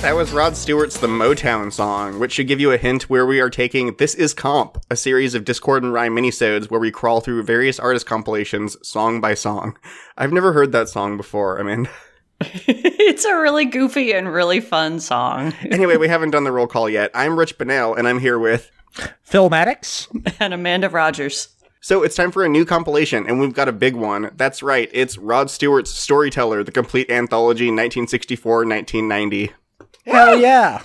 That was Rod Stewart's The Motown Song, which should give you a hint where we are taking This Is Comp, a series of Discord and Rhyme minisodes where we crawl through various artist compilations song by song. I've never heard that song before, I mean. it's a really goofy and really fun song. anyway, we haven't done the roll call yet. I'm Rich Bunnell, and I'm here with Phil Maddox and Amanda Rodgers. So it's time for a new compilation, and we've got a big one. That's right, it's Rod Stewart's Storyteller, the complete anthology 1964 1990. Hell yeah.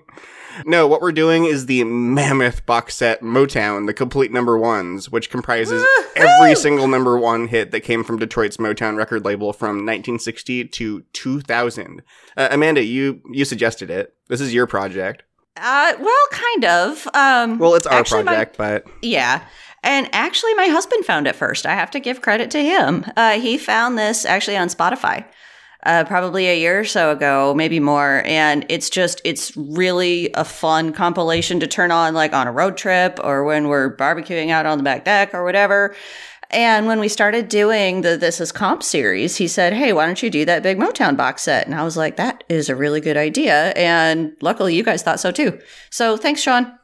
no, what we're doing is the mammoth box set Motown, the complete number ones, which comprises every single number one hit that came from Detroit's Motown record label from 1960 to 2000. Uh, Amanda, you you suggested it. This is your project. Uh, well, kind of. Um, well, it's our project, my, but yeah. And actually, my husband found it first. I have to give credit to him. Uh, he found this actually on Spotify uh, probably a year or so ago, maybe more. And it's just, it's really a fun compilation to turn on like on a road trip or when we're barbecuing out on the back deck or whatever. And when we started doing the This Is Comp series, he said, Hey, why don't you do that big Motown box set? And I was like, That is a really good idea. And luckily, you guys thought so too. So thanks, Sean.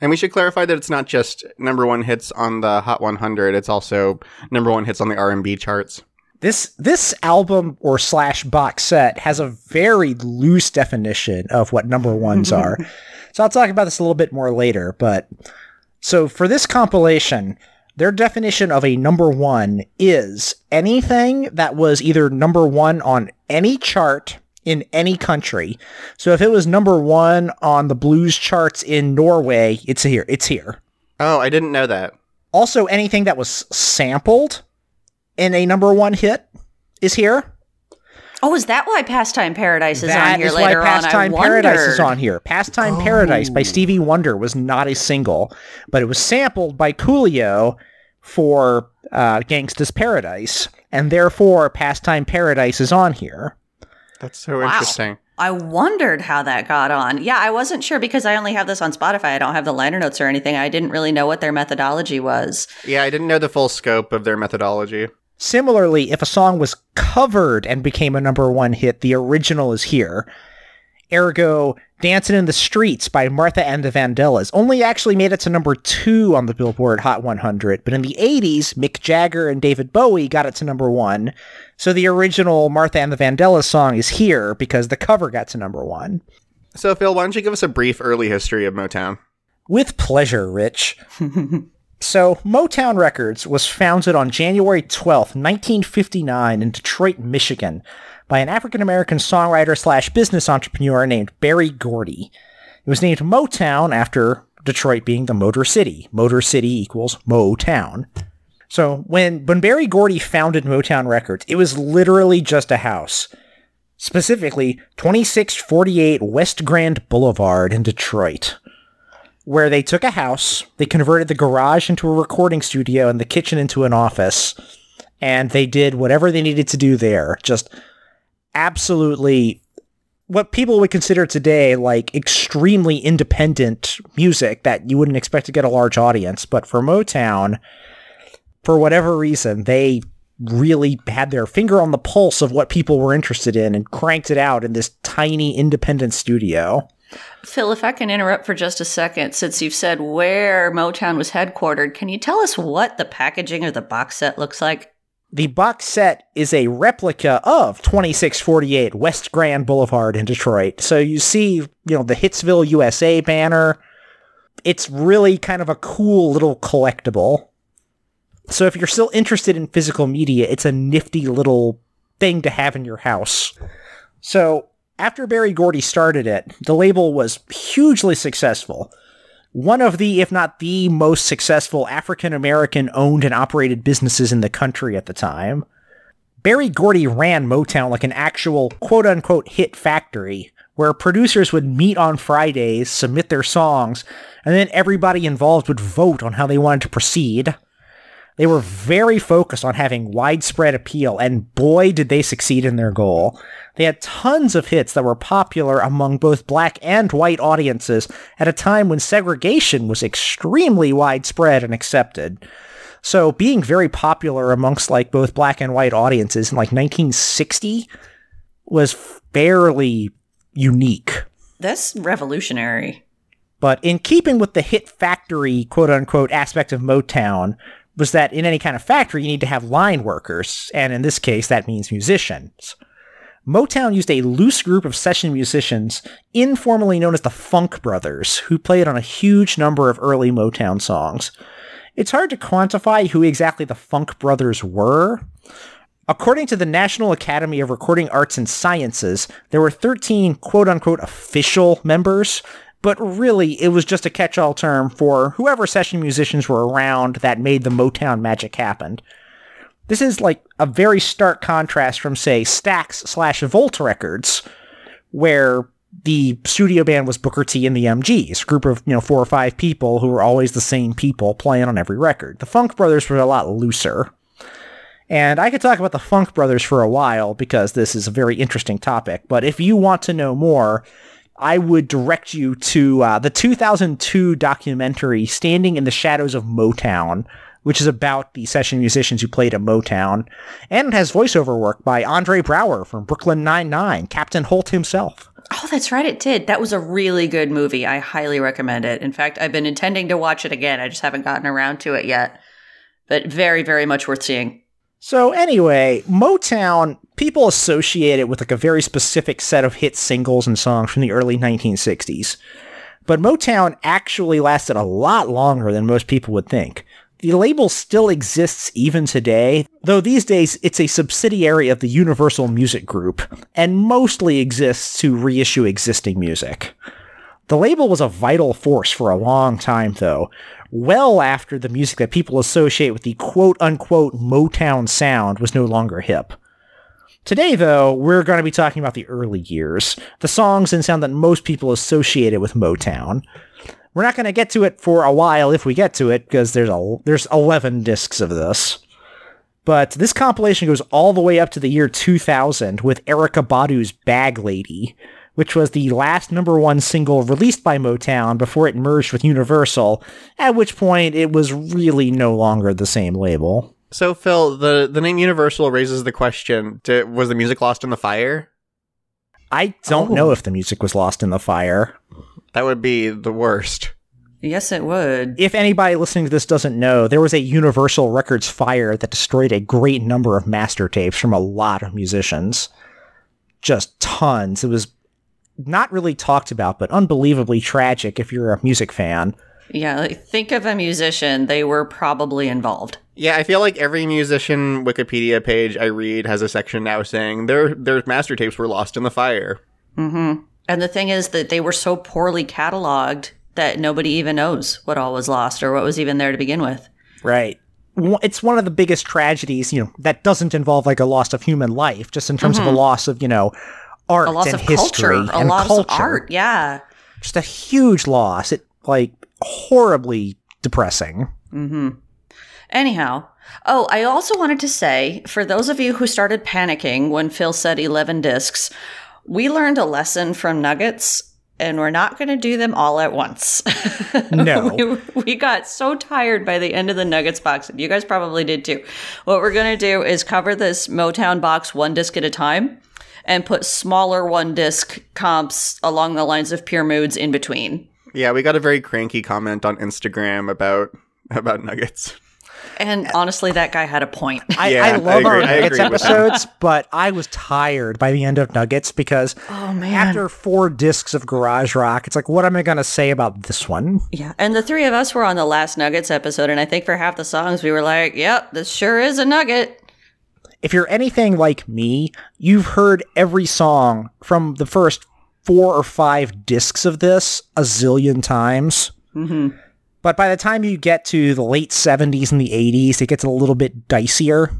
And we should clarify that it's not just number one hits on the Hot 100; it's also number one hits on the R&B charts. This this album or slash box set has a very loose definition of what number ones are. so I'll talk about this a little bit more later. But so for this compilation, their definition of a number one is anything that was either number one on any chart in any country. So if it was number one on the blues charts in Norway, it's here. It's here. Oh, I didn't know that. Also, anything that was sampled in a number one hit is here. Oh, is that why Pastime Paradise is that on here is later why Pastime on? Paradise is on here. Pastime Oh. Paradise by Stevie Wonder was not a single, but it was sampled by Coolio for uh, Gangsta's Paradise, and therefore Pastime Paradise is on here. That's so Wow. interesting. I wondered how that got on. Yeah, I wasn't sure because I only have this on Spotify. I don't have the liner notes or anything. I didn't really know what their methodology was. Yeah, I didn't know the full scope of their methodology. Similarly, if a song was covered and became a number one hit, the original is here. Ergo, Dancing in the Streets by Martha and the Vandellas only actually made it to number two on the Billboard Hot 100, but in the 80s, Mick Jagger and David Bowie got it to number one. So the original Martha and the Vandellas song is here because the cover got to number one. So, Phil, why don't you give us a brief early history of Motown? With pleasure, Rich. so, Motown Records was founded on January 12th, 1959 in Detroit, Michigan by an African American songwriter slash business entrepreneur named Berry Gordy. It was named Motown after Detroit being the Motor City. Motor City equals Motown. So when, when Berry Gordy founded Motown Records, it was literally just a house. Specifically, 2648 West Grand Boulevard in Detroit where they took a house, they converted the garage into a recording studio and the kitchen into an office, and they did whatever they needed to do there. Just absolutely what people would consider today like extremely independent music that you wouldn't expect to get a large audience. But for Motown, for whatever reason, they really had their finger on the pulse of what people were interested in and cranked it out in this tiny independent studio. Phil, if I can interrupt for just a second, since you've said where Motown was headquartered, can you tell us what the packaging of the box set looks like? The box set is a replica of 2648 West Grand Boulevard in Detroit. So you see, you know, the Hitsville USA banner. It's really kind of a cool little collectible. So if you're still interested in physical media, it's a nifty little thing to have in your house. So after Berry Gordy started it, the label was hugely successful. One of the, if not the most successful African American owned and operated businesses in the country at the time. Berry Gordy ran Motown like an actual quote unquote hit factory, where producers would meet on Fridays, submit their songs, and then everybody involved would vote on how they wanted to proceed. They were very focused on having widespread appeal, and boy, did they succeed in their goal. They had tons of hits that were popular among both black and white audiences at a time when segregation was extremely widespread and accepted. So being very popular amongst like both black and white audiences in like 1960 was fairly unique. That's revolutionary. But in keeping with the hit factory, quote unquote, aspect of Motown, was that in any kind of factory, you need to have line workers. And in this case, that means musicians. Motown used a loose group of session musicians, informally known as the Funk Brothers, who played on a huge number of early Motown songs. It's hard to quantify who exactly the Funk Brothers were. According to the National Academy of Recording Arts and Sciences, there were 13 quote unquote official members, but really it was just a catch all term for whoever session musicians were around that made the Motown magic happen. This is like a very stark contrast from, say, Stax slash Volt Records, where the studio band was Booker T and the MGs, a group of, you know, four or five people who were always the same people playing on every record. The Funk Brothers were a lot looser. And I could talk about the Funk Brothers for a while because this is a very interesting topic, but if you want to know more, I would direct you to uh, the 2002 documentary Standing in the Shadows of Motown, which is about the session musicians who played at Motown, and it has voiceover work by Andre Braugher from Brooklyn Nine-Nine, Captain Holt himself. Oh, that's right, it did. That was a really good movie. I highly recommend it. In fact, I've been intending to watch it again. I just haven't gotten around to it yet. But very, very much worth seeing. So anyway, Motown, people associate it with like a very specific set of hit singles and songs from the early 1960s. But Motown actually lasted a lot longer than most people would think. The label still exists even today, though these days it's a subsidiary of the Universal Music Group, and mostly exists to reissue existing music. The label was a vital force for a long time, though, well after the music that people associate with the quote unquote Motown sound was no longer hip. Today, though, we're going to be talking about the early years, the songs and sound that most people associated with Motown. We're not going to get to it for a while if we get to it, because there's a there's 11 discs of this. But this compilation goes all the way up to the year 2000 with Erykah Badu's Bag Lady, which was the last number one single released by Motown before it merged with Universal, at which point it was really no longer the same label. So, Phil, the, the name Universal raises the question did, was the music lost in the fire? I don't Oh. know if the music was lost in the fire. That would be the worst. Yes, it would. If anybody listening to this doesn't know, there was a Universal Records fire that destroyed a great number of master tapes from a lot of musicians. Just tons. It was not really talked about, but unbelievably tragic if you're a music fan. Yeah, like, think of a musician. They were probably involved. Yeah, I feel like every musician Wikipedia page I read has a section now saying their their master tapes were lost in the fire. Mm-hmm. And the thing is that they were so poorly cataloged that nobody even knows what all was lost or what was even there to begin with. Right. It's one of the biggest tragedies, you know, that doesn't involve like a loss of human life, just in terms of a mm-hmm. loss of, you know, art Mm-hmm. A loss of history culture, a loss culture. of art. Yeah. Just a huge loss. It like horribly depressing. Anyhow, oh, I also wanted to say for those of you who started panicking when Phil said 11 discs, we learned a lesson from Nuggets. And we're not going to do them all at once. No. we, we got so tired by the end of the Nuggets box, you guys probably did too. What we're going to do is cover this Motown box one disc at a time and put smaller one disc comps along the lines of Pure Moods in between. Yeah, we got a very cranky comment on Instagram about about nuggets. And honestly, that guy had a point. I, Yeah, I I love our Nuggets agree with that. episodes, but I was tired by the end of Nuggets because oh, man. after four discs of Garage Rock, it's like, what am I going to say about this one? Yeah, and the three of us were on the last Nuggets episode, and I think for half the songs we were like, "Yep, this sure is a nugget." If you're anything like me, you've heard every song from the first four or five discs of this a zillion times. Mm-hmm. But by the time you get to the late 70s and the 80s, it gets a little bit dicier.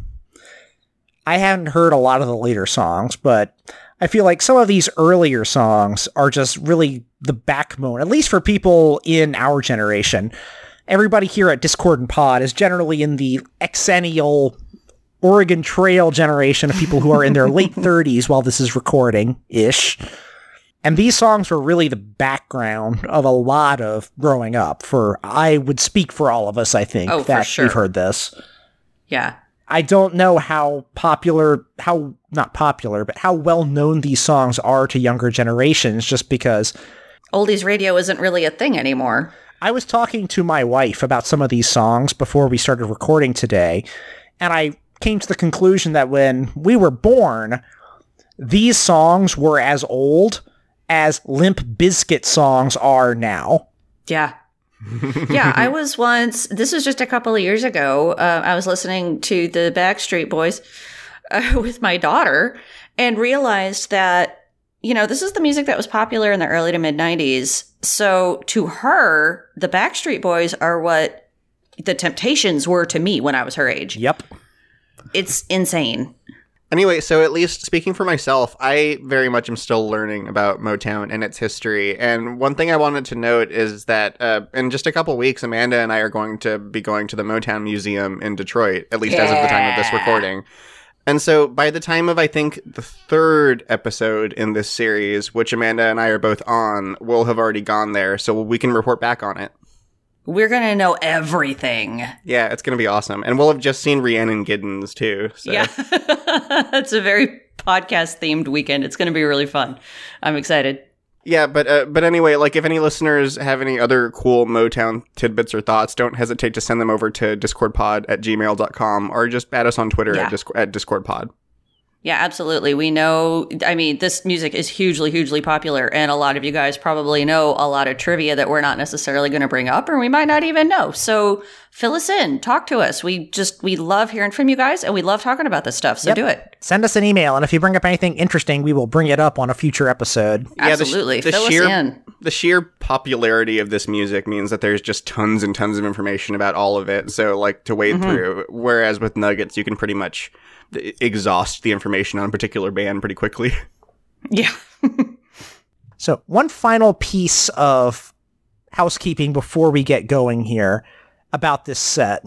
I haven't heard a lot of the later songs, but I feel like some of these earlier songs are just really the backbone, at least for people in our generation. Everybody here at Discord and Pod is generally in the xennial Oregon Trail generation of people who are in their late 30s while this is recording ish. And these songs were really the background of a lot of growing up for I would speak for all of us, I think, oh, that sure. we've heard this. Yeah, I don't know how popular, how not popular, but how well known these songs are to younger generations just because Oldies radio isn't really a thing anymore. I was talking to my wife about some of these songs before we started recording today, and I came to the conclusion that when we were born, these songs were as old as Limp Bizkit songs are now. Yeah. yeah, I was once, this was just a couple of years ago. Uh, I was listening to the Backstreet Boys uh, with my daughter and realized that, you know, this is the music that was popular in the early to mid 90s. So to her, the Backstreet Boys are what the Temptations were to me when I was her age. Yep. It's insane. Anyway, so at least speaking for myself, I very much am still learning about Motown and its history. And one thing I wanted to note is that uh, in just a couple weeks, Amanda and I are going to be going to the Motown Museum in Detroit, at least as of the time of this recording. And so by the time of, I think, the third episode in this series, which Amanda and I are both on, we'll have already gone there. So we can report back on it. We're going to know everything. Yeah, it's going to be awesome. And we'll have just seen Rhiannon Giddens too. So. Yeah. it's a very podcast themed weekend. It's going to be really fun. I'm excited. Yeah, but uh, but anyway, like if any listeners have any other cool Motown tidbits or thoughts, don't hesitate to send them over to discordpod at gmail.com or just add us on Twitter Yeah. at, disc- at discordpod. Yeah, absolutely. We know, I mean, this music is hugely, hugely popular, and a lot of you guys probably know a lot of trivia that we're not necessarily going to bring up, or we might not even know. So fill us in, talk to us. We just, we love hearing from you guys, and we love talking about this stuff. So Yep. do it. Send us an email, and if you bring up anything interesting, we will bring it up on a future episode. Yeah, the sh- Absolutely. the fill sheer- us in. The sheer popularity of this music means that there's just tons and tons of information about all of it. So like to wade mm-hmm. through. Whereas with Nuggets, you can pretty much th- exhaust the information on a particular band pretty quickly. Yeah. So, one final piece of housekeeping before we get going here about this set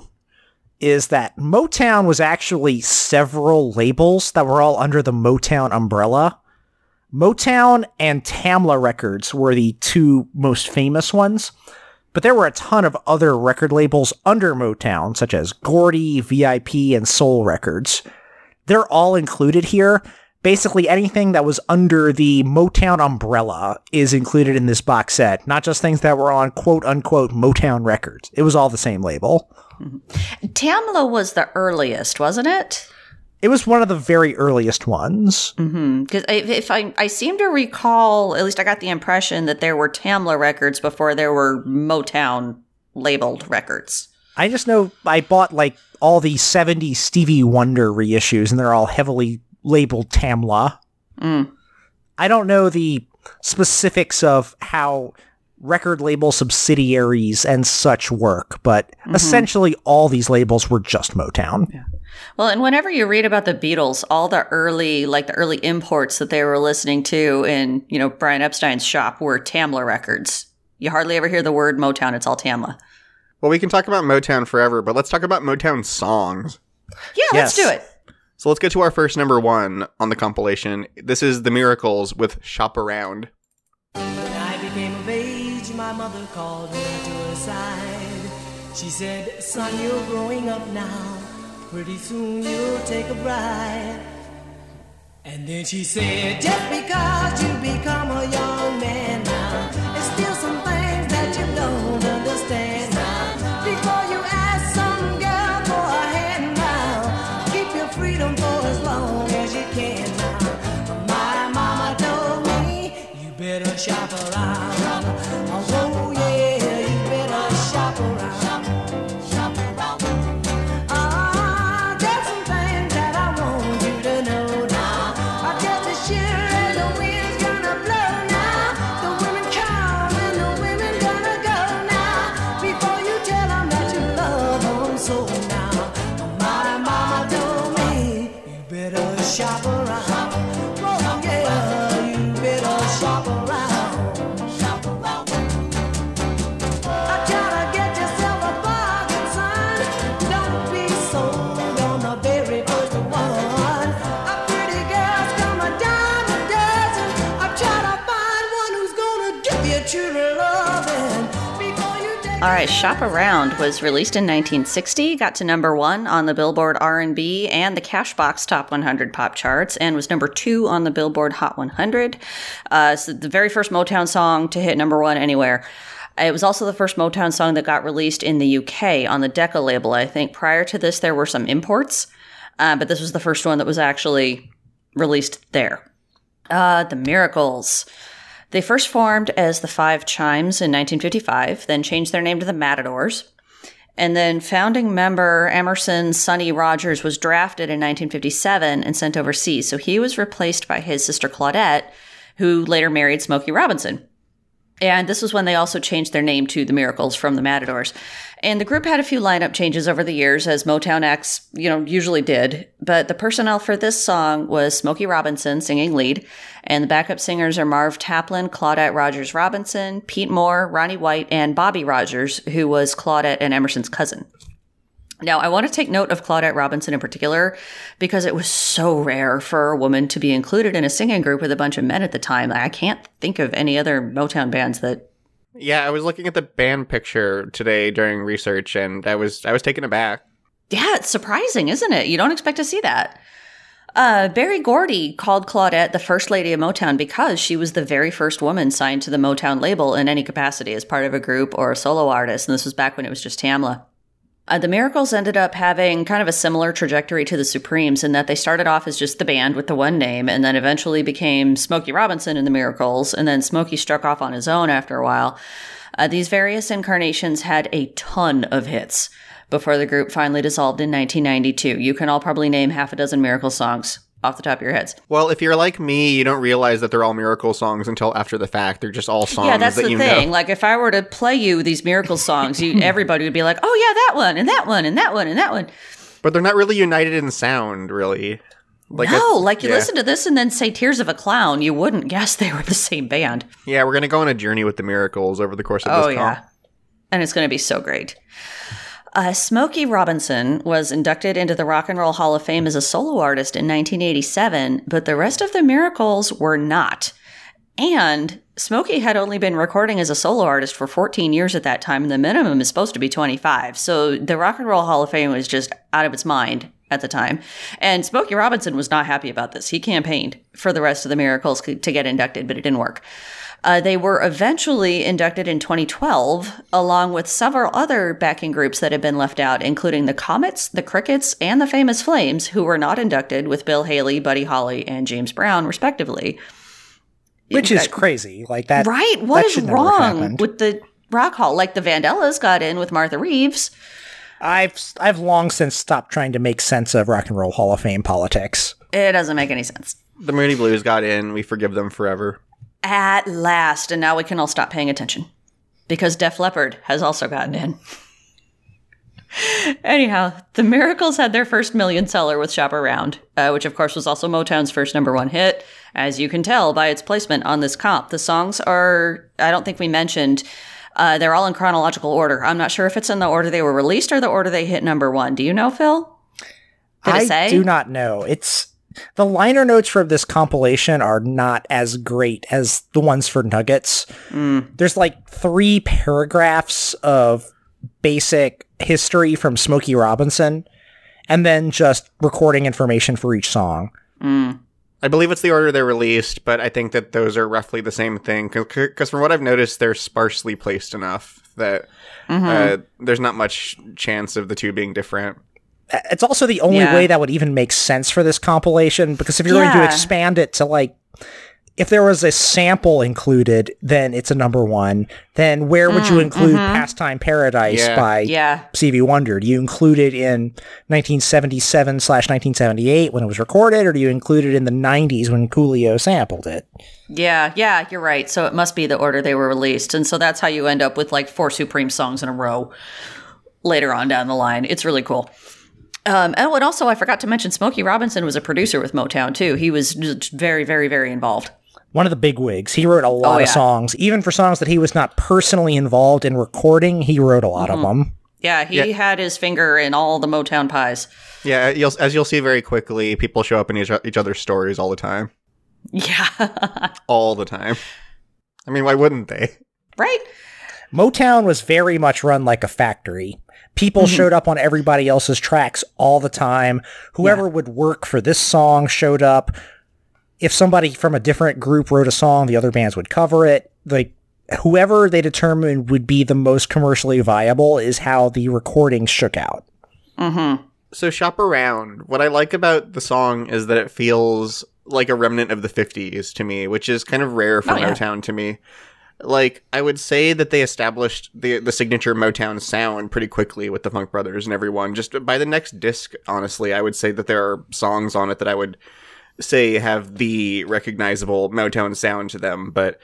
is that Motown was actually several labels that were all under the Motown umbrella. Motown and Tamla Records were the two most famous ones, but there were a ton of other record labels under Motown, such as Gordy, VIP, and Soul Records. They're all included here. Basically, anything that was under the Motown umbrella is included in this box set, not just things that were on quote unquote Motown records. It was all the same label. Tamla was the earliest, wasn't it? It was one of the very earliest ones. Mm-hmm. Because if, if I, I seem to recall, at least I got the impression that there were Tamla records before there were Motown labeled records. I just know I bought like all the 70s Stevie Wonder reissues, and they're all heavily labeled Tamla. Mm. I don't know the specifics of how record label subsidiaries and such work, but essentially all these labels were just Motown. Well, and whenever you read about the Beatles, all the early, like the early imports that they were listening to in, you know, Brian Epstein's shop were Tamla records. You hardly ever hear the word Motown, it's all Tamla. Well, we can talk about Motown forever, but let's talk about Motown songs. Yeah, let's do it. So let's get to our first number one on the compilation. This is The Miracles with Shop Around. When I became of age, my mother called me to her side. She said, Son, you're growing up now. Pretty soon you'll take a bride. And then she said, Just because you become a young man now, there's still some shop around. Oh yeah, All right, Shop Around was released in 1960, got to number 1 on the Billboard R&B and the Cashbox Top 100 pop charts and was number 2 on the Billboard Hot 100. Uh, so the very first Motown song to hit number 1 anywhere. It was also the first Motown song that got released in the UK on the Decca label. I think prior to this there were some imports, uh, but this was the first one that was actually released there. Uh, the Miracles. They first formed as the Five Chimes in 1955, then changed their name to the Matadors. And then founding member Emerson Sonny Rogers was drafted in 1957 and sent overseas. So he was replaced by his sister Claudette, who later married Smokey Robinson. And this was when they also changed their name to the Miracles from the Matadors. And the group had a few lineup changes over the years, as Motown acts, you know, usually did. But the personnel for this song was Smokey Robinson singing lead, and the backup singers are Marv Tarplin, Claudette Rogers Robinson, Pete Moore, Ronnie White, and Bobby Rogers, who was Claudette and Emerson's cousin. Now, I want to take note of Claudette Robinson in particular because it was so rare for a woman to be included in a singing group with a bunch of men at the time. I can't think of any other Motown bands that. Yeah, I was looking at the band picture today during research, and I was I was taken aback. Yeah, it's surprising, isn't it? You don't expect to see that. Uh, Berry Gordy called Claudette the first lady of Motown because she was the very first woman signed to the Motown label in any capacity as part of a group or a solo artist. And this was back when it was just Tamla. Uh, the Miracles ended up having kind of a similar trajectory to the Supremes in that they started off as just the band with the one name and then eventually became Smokey Robinson and the Miracles, and then Smokey struck off on his own after a while. Uh, these various incarnations had a ton of hits before the group finally dissolved in 1992. You can all probably name half a dozen Miracle songs off the top of your heads. Well, if you're like me, you don't realize that they're all miracle songs until after the fact. They're just all songs yeah, that's that the you thing. know. Like if I were to play you these miracle songs, you everybody would be like, "Oh yeah, that one and that one and that one and that one." But they're not really united in sound, really. Like no, I- like you yeah. listen to this and then say "Tears of a Clown," you wouldn't guess they were the same band. Yeah, we're gonna go on a journey with the miracles over the course of Oh this yeah, talk. and it's going to be so great. Uh, Smokey Robinson was inducted into the Rock and Roll Hall of Fame as a solo artist in 1987, but the rest of the Miracles were not. And Smokey had only been recording as a solo artist for 14 years at that time, and the minimum is supposed to be 25. So the Rock and Roll Hall of Fame was just out of its mind at the time. And Smokey Robinson was not happy about this. He campaigned for the rest of the Miracles to get inducted, but it didn't work. Uh, they were eventually inducted in 2012, along with several other backing groups that had been left out, including the Comets, the Crickets, and the Famous Flames, who were not inducted with Bill Haley, Buddy Holly, and James Brown, respectively. Which is crazy. Like that. Right? What that is should never have wrong with the Rock Hall? Like the Vandellas got in with Martha Reeves. I've I've long since stopped trying to make sense of Rock and Roll Hall of Fame politics. It doesn't make any sense. The Moody Blues got in. We forgive them forever. At last, and now we can all stop paying attention because Def Leppard has also gotten in. Anyhow, the Miracles had their first million seller with Shop Around, uh, which of course was also Motown's first number one hit. As you can tell by its placement on this comp, the songs are, I don't think we mentioned, uh, they're all in chronological order. I'm not sure if it's in the order they were released or the order they hit number one. Do you know, Phil? Did I do not know. It's the liner notes for this compilation are not as great as the ones for Nuggets. There's like three paragraphs of basic history from Smokey Robinson, and then just recording information for each song. I believe it's the order they're released, but I think that those are roughly the same thing. Because from what I've noticed, they're sparsely placed enough that Mm-hmm. uh, there's not much chance of the two being different. It's also the only Yeah. way that would even make sense for this compilation because if you're going to expand it to like if there was a sample included, then it's a number one. Then where would you hmm, include mm-hmm. Pastime Paradise Yeah. by Yeah. Stevie Wonder? Do you include it in 1977 slash 1978 when it was recorded, or do you include it in the 90s when Coolio sampled it? Yeah, yeah, you're right. So it must be the order they were released. And so that's how you end up with like four Supreme songs in a row later on down the line. It's really cool. Um, oh, and also I forgot to mention Smokey Robinson was a producer with Motown too. He was very, very, very involved. One of the big wigs. He wrote a lot Oh, of songs, even for songs that he was not personally involved in recording. He wrote a lot Mm-hmm. of them. Yeah, he Yeah. had his finger in all the Motown pies. Yeah, you'll, as you'll see very quickly, people show up in each, each other's stories all the time. Yeah, All the time. I mean, why wouldn't they? right? Motown was very much run like a factory. People mm-hmm. showed up on everybody else's tracks all the time. Whoever would work for this song showed up. If somebody from a different group wrote a song, the other bands would cover it. Like whoever they determined would be the most commercially viable is how the recordings shook out. Mm-hmm. So shop around. What I like about the song is that it feels like a remnant of the 50s to me, which is kind of rare for Oh, yeah. Motown to me. Like I would say that they established the the signature Motown sound pretty quickly with the Funk Brothers and everyone. Just by the next disc, honestly, I would say that there are songs on it that I would say have the recognizable Motown sound to them, but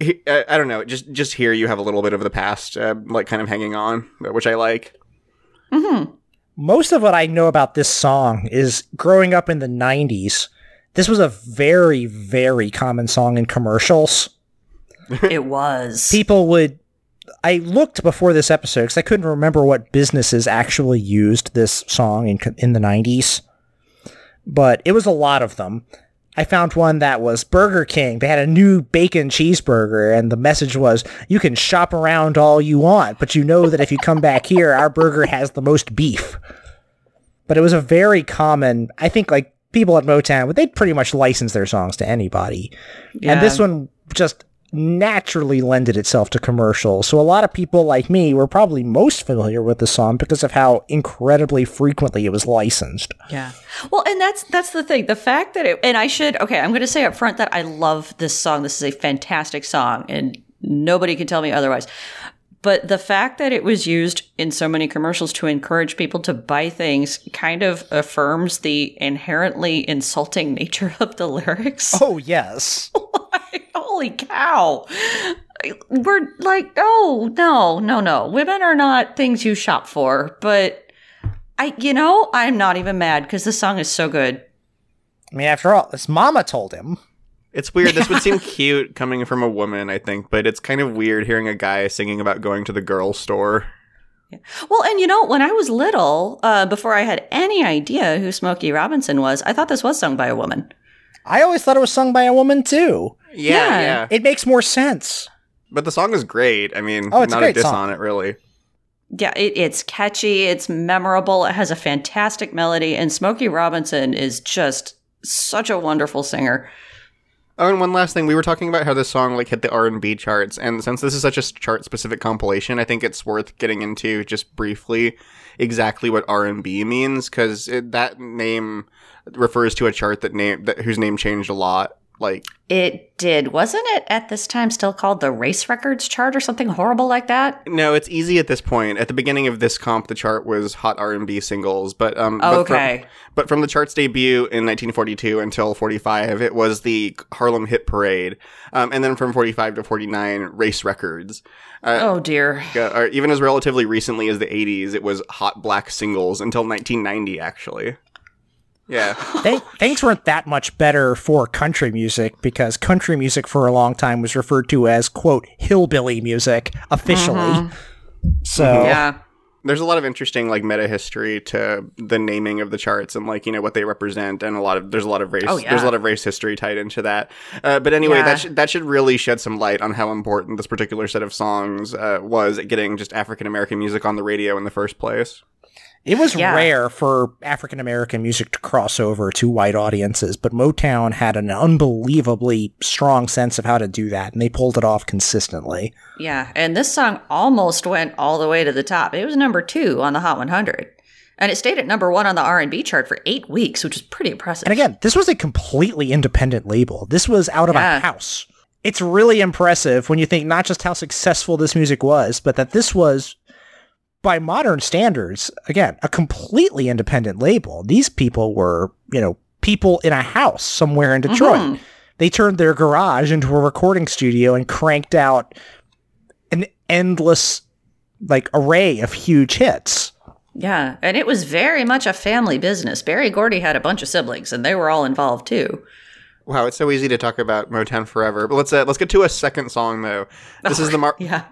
he- I, I don't know. Just just here you have a little bit of the past, uh, like kind of hanging on, which I like. most of what I know about this song is growing up in the 90s. This was a very, very common song in commercials. It was. People would. I looked before this episode because I couldn't remember what businesses actually used this song in in the 90s, but it was a lot of them. I found one that was Burger King. They had a new bacon cheeseburger, and the message was, "You can shop around all you want, but you know that if you come back here, our burger has the most beef." But it was a very common. I think like people at Motown, they'd pretty much license their songs to anybody, and this one just naturally lended itself to commercials. So a lot of people like me were probably most familiar with the song because of how incredibly frequently it was licensed. Yeah. Well, and that's that's the thing. The fact that it and I should okay, I'm going to say up front that I love this song. This is a fantastic song and nobody can tell me otherwise. But the fact that it was used in so many commercials to encourage people to buy things kind of affirms the inherently insulting nature of the lyrics. Oh yes. Holy cow. We're like, oh, no, no, no. Women are not things you shop for. But I, you know, I'm not even mad because the song is so good. I mean, after all, his mama told him. It's weird. This would seem cute coming from a woman, I think, but it's kind of weird hearing a guy singing about going to the girl store. Well, and you know, when I was little, uh, before I had any idea who Smokey Robinson was, I thought this was sung by a woman. I always thought it was sung by a woman too. Yeah, Yeah. yeah. It makes more sense. But the song is great. I mean, Oh, it's a not great diss song. on it, really. Yeah, it, it's catchy, it's memorable, it has a fantastic melody, and Smokey Robinson is just such a wonderful singer. Oh, and one last thing, we were talking about how this song like hit the R and B charts, and since this is such a chart specific compilation, I think it's worth getting into just briefly exactly what R and B means because that name refers to a chart that name that whose name changed a lot. Like, It did. Wasn't it at this time still called the Race Records chart or something horrible like that? no, it's easy at this point. At the beginning of this comp, the chart was hot R and B singles, but um, but from- Okay. But from the chart's debut in 1942 until 45, it was the Harlem Hit Parade. Um, and then from 45 to 49, race records. Uh, oh dear. even as relatively recently as the 80s, it was hot black singles until 1990, actually. Yeah. Th- things weren't that much better for country music because country music for a long time was referred to as quote hillbilly music officially. So Yeah. There's a lot of interesting like meta history to the naming of the charts and like you know what they represent and a lot of there's a lot of race Oh, yeah. there's a lot of race history tied into that. Uh, but anyway, Yeah. that should that should really shed some light on how important this particular set of songs uh, was at getting just African American music on the radio in the first place. It was Yeah. rare for African American music to cross over to white audiences, but Motown had an unbelievably strong sense of how to do that, and they pulled it off consistently. Yeah. And this song almost went all the way to the top. It was number two on the Hot 100. And it stayed at number one on the R&B chart for eight weeks, which is pretty impressive. And again, this was a completely independent label. This was out of Yeah. a house. It's really impressive when you think not just how successful this music was, but that this was, by modern standards, again, a completely independent label. These people were, you know, people in a house somewhere in Detroit. Mhm. They turned their garage into a recording studio and cranked out an endless, like, array of huge hits. Yeah. And it was very much a family business. Berry Gordy had a bunch of siblings, and they were all involved too. Wow, it's so easy to talk about Motown forever. But let's uh, let's get to a second song though. This is the Mar- Yeah.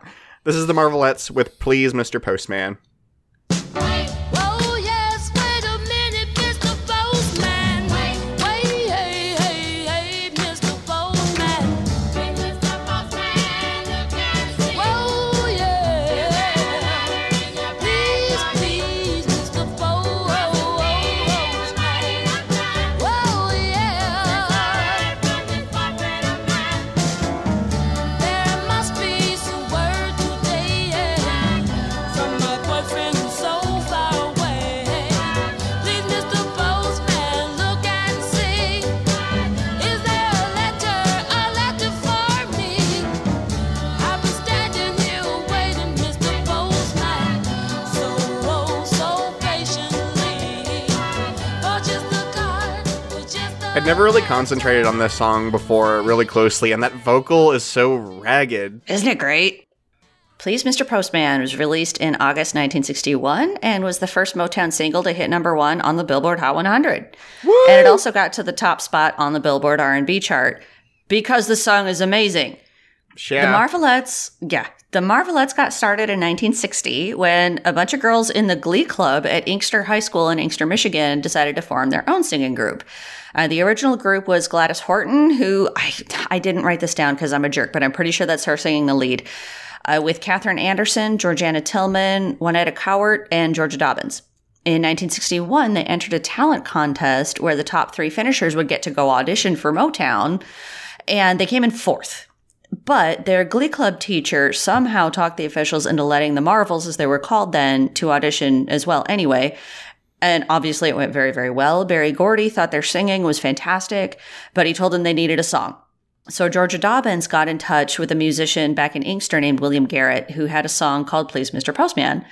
This is the Marvelettes with "Please, Mr. Postman." I'd never really concentrated on this song before really closely, and that vocal is so ragged. Isn't it great? Please, Mr. Postman was released in August 1961 and was the first Motown single to hit number one on the Billboard Hot 100. And it also got to the top spot on the Billboard R&B chart because the song is amazing. Yeah. The Marvelettes, yeah, the Marvelettes got started in 1960 when a bunch of girls in the Glee Club at Inkster High School in Inkster, Michigan, decided to form their own singing group. Uh, the original group was Gladys Horton, who I, I didn't write this down because I'm a jerk, but I'm pretty sure that's her singing the lead, uh, with Katherine Anderson, Georgeanna Tillman, Juanita Cowart, and Georgia Dobbins. In 1961, they entered a talent contest where the top three finishers would get to go audition for Motown, and they came in fourth. But their Glee Club teacher somehow talked the officials into letting the Marvels, as they were called then, to audition as well anyway. And obviously it went very, very well. Berry Gordy thought their singing was fantastic, but he told them they needed a song. So Georgia Dobbins got in touch with a musician back in Inkster named William Garrett, who had a song called Please Mr. Postman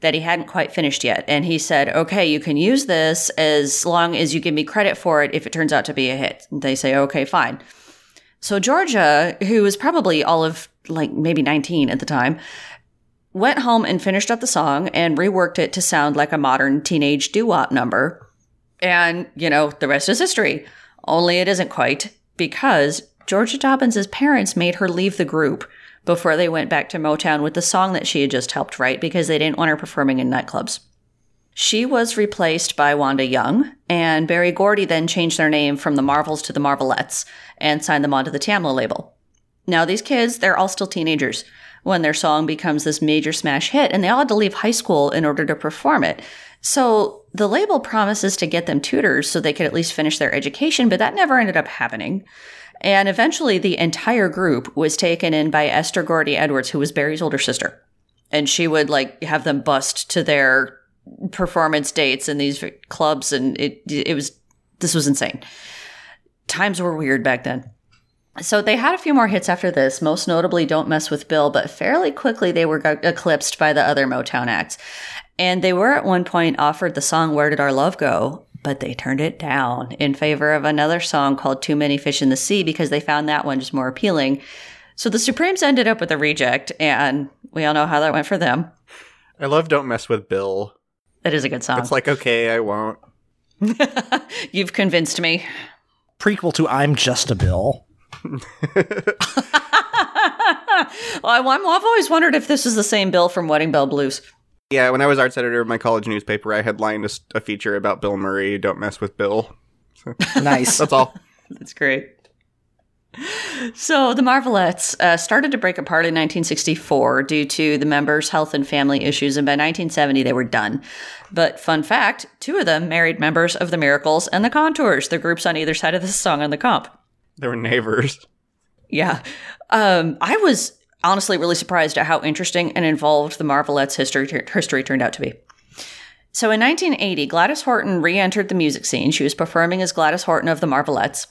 that he hadn't quite finished yet. And he said, okay, you can use this as long as you give me credit for it if it turns out to be a hit. And they say, okay, fine. So Georgia, who was probably all of like maybe 19 at the time, went home and finished up the song and reworked it to sound like a modern teenage doo-wop number. And, you know, the rest is history. Only it isn't quite because Georgia Dobbins' parents made her leave the group before they went back to Motown with the song that she had just helped write because they didn't want her performing in nightclubs. She was replaced by Wanda Young, and Berry Gordy then changed their name from the Marvels to the Marvelettes and signed them onto the Tamla label. Now, these kids, they're all still teenagers when their song becomes this major smash hit, and they all had to leave high school in order to perform it. So the label promises to get them tutors so they could at least finish their education, but that never ended up happening. And eventually, the entire group was taken in by Esther Gordy Edwards, who was Berry's older sister. And she would like have them bussed to their performance dates in these clubs, and it it was this was insane. Times were weird back then. So they had a few more hits after this, most notably Don't Mess with Bill, but fairly quickly they were got eclipsed by the other Motown acts. And they were at one point offered the song Where Did Our Love Go? But they turned it down in favor of another song called Too Many Fish in the Sea because they found that one just more appealing. So the Supremes ended up with a reject, and we all know how that went for them. I love Don't Mess with Bill. It is a good song. It's like, okay, I won't. You've convinced me. Prequel to I'm Just a Bill. Well, I, I'm- I've always wondered if this is the same Bill from Wedding Bell Blues. Yeah, when I was arts editor of my college newspaper, I headlined a, feature about Bill Murray, Don't Mess with Bill. Nice. That's all. That's great. So the Marvelettes uh, started to break apart in 1964 due to the members' health and family issues, and by 1970 they were done. But fun fact: two of them married members of the Miracles and the Contours, the groups on either side of the song on the comp. They were neighbors. Yeah, um, I was honestly really surprised at how interesting and involved the Marvelettes' history history turned out to be. So in 1980, Gladys Horton re-entered the music scene. She was performing as Gladys Horton of the Marvelettes.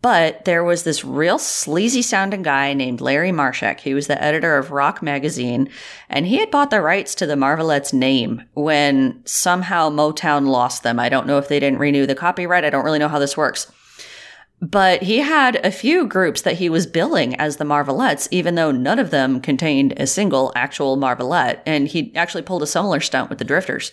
But there was this real sleazy sounding guy named Larry Marshak. He was the editor of Rock magazine, and he had bought the rights to the Marvelettes name when somehow Motown lost them. I don't know if they didn't renew the copyright. I don't really know how this works. But he had a few groups that he was billing as the Marvelettes, even though none of them contained a single actual Marvelette. And he actually pulled a similar stunt with the Drifters.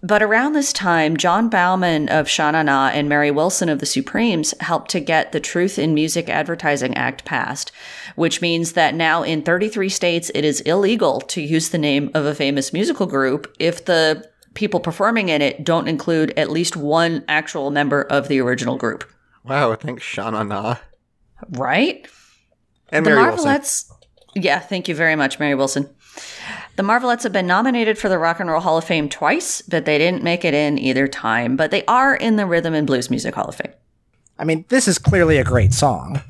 But around this time, Jon Bauman of Sha Na Na and Mary Wilson of the Supremes helped to get the Truth in Music Advertising Act passed, which means that now in 33 states it is illegal to use the name of a famous musical group if the people performing in it don't include at least one actual member of the original group. Wow, thanks, Shana Na. Right? And the Mary Wilson. Yeah, thank you very much, Mary Wilson. The Marvelettes have been nominated for the Rock and Roll Hall of Fame twice, but they didn't make it in either time. But they are in the Rhythm and Blues Music Hall of Fame. I mean, this is clearly a great song.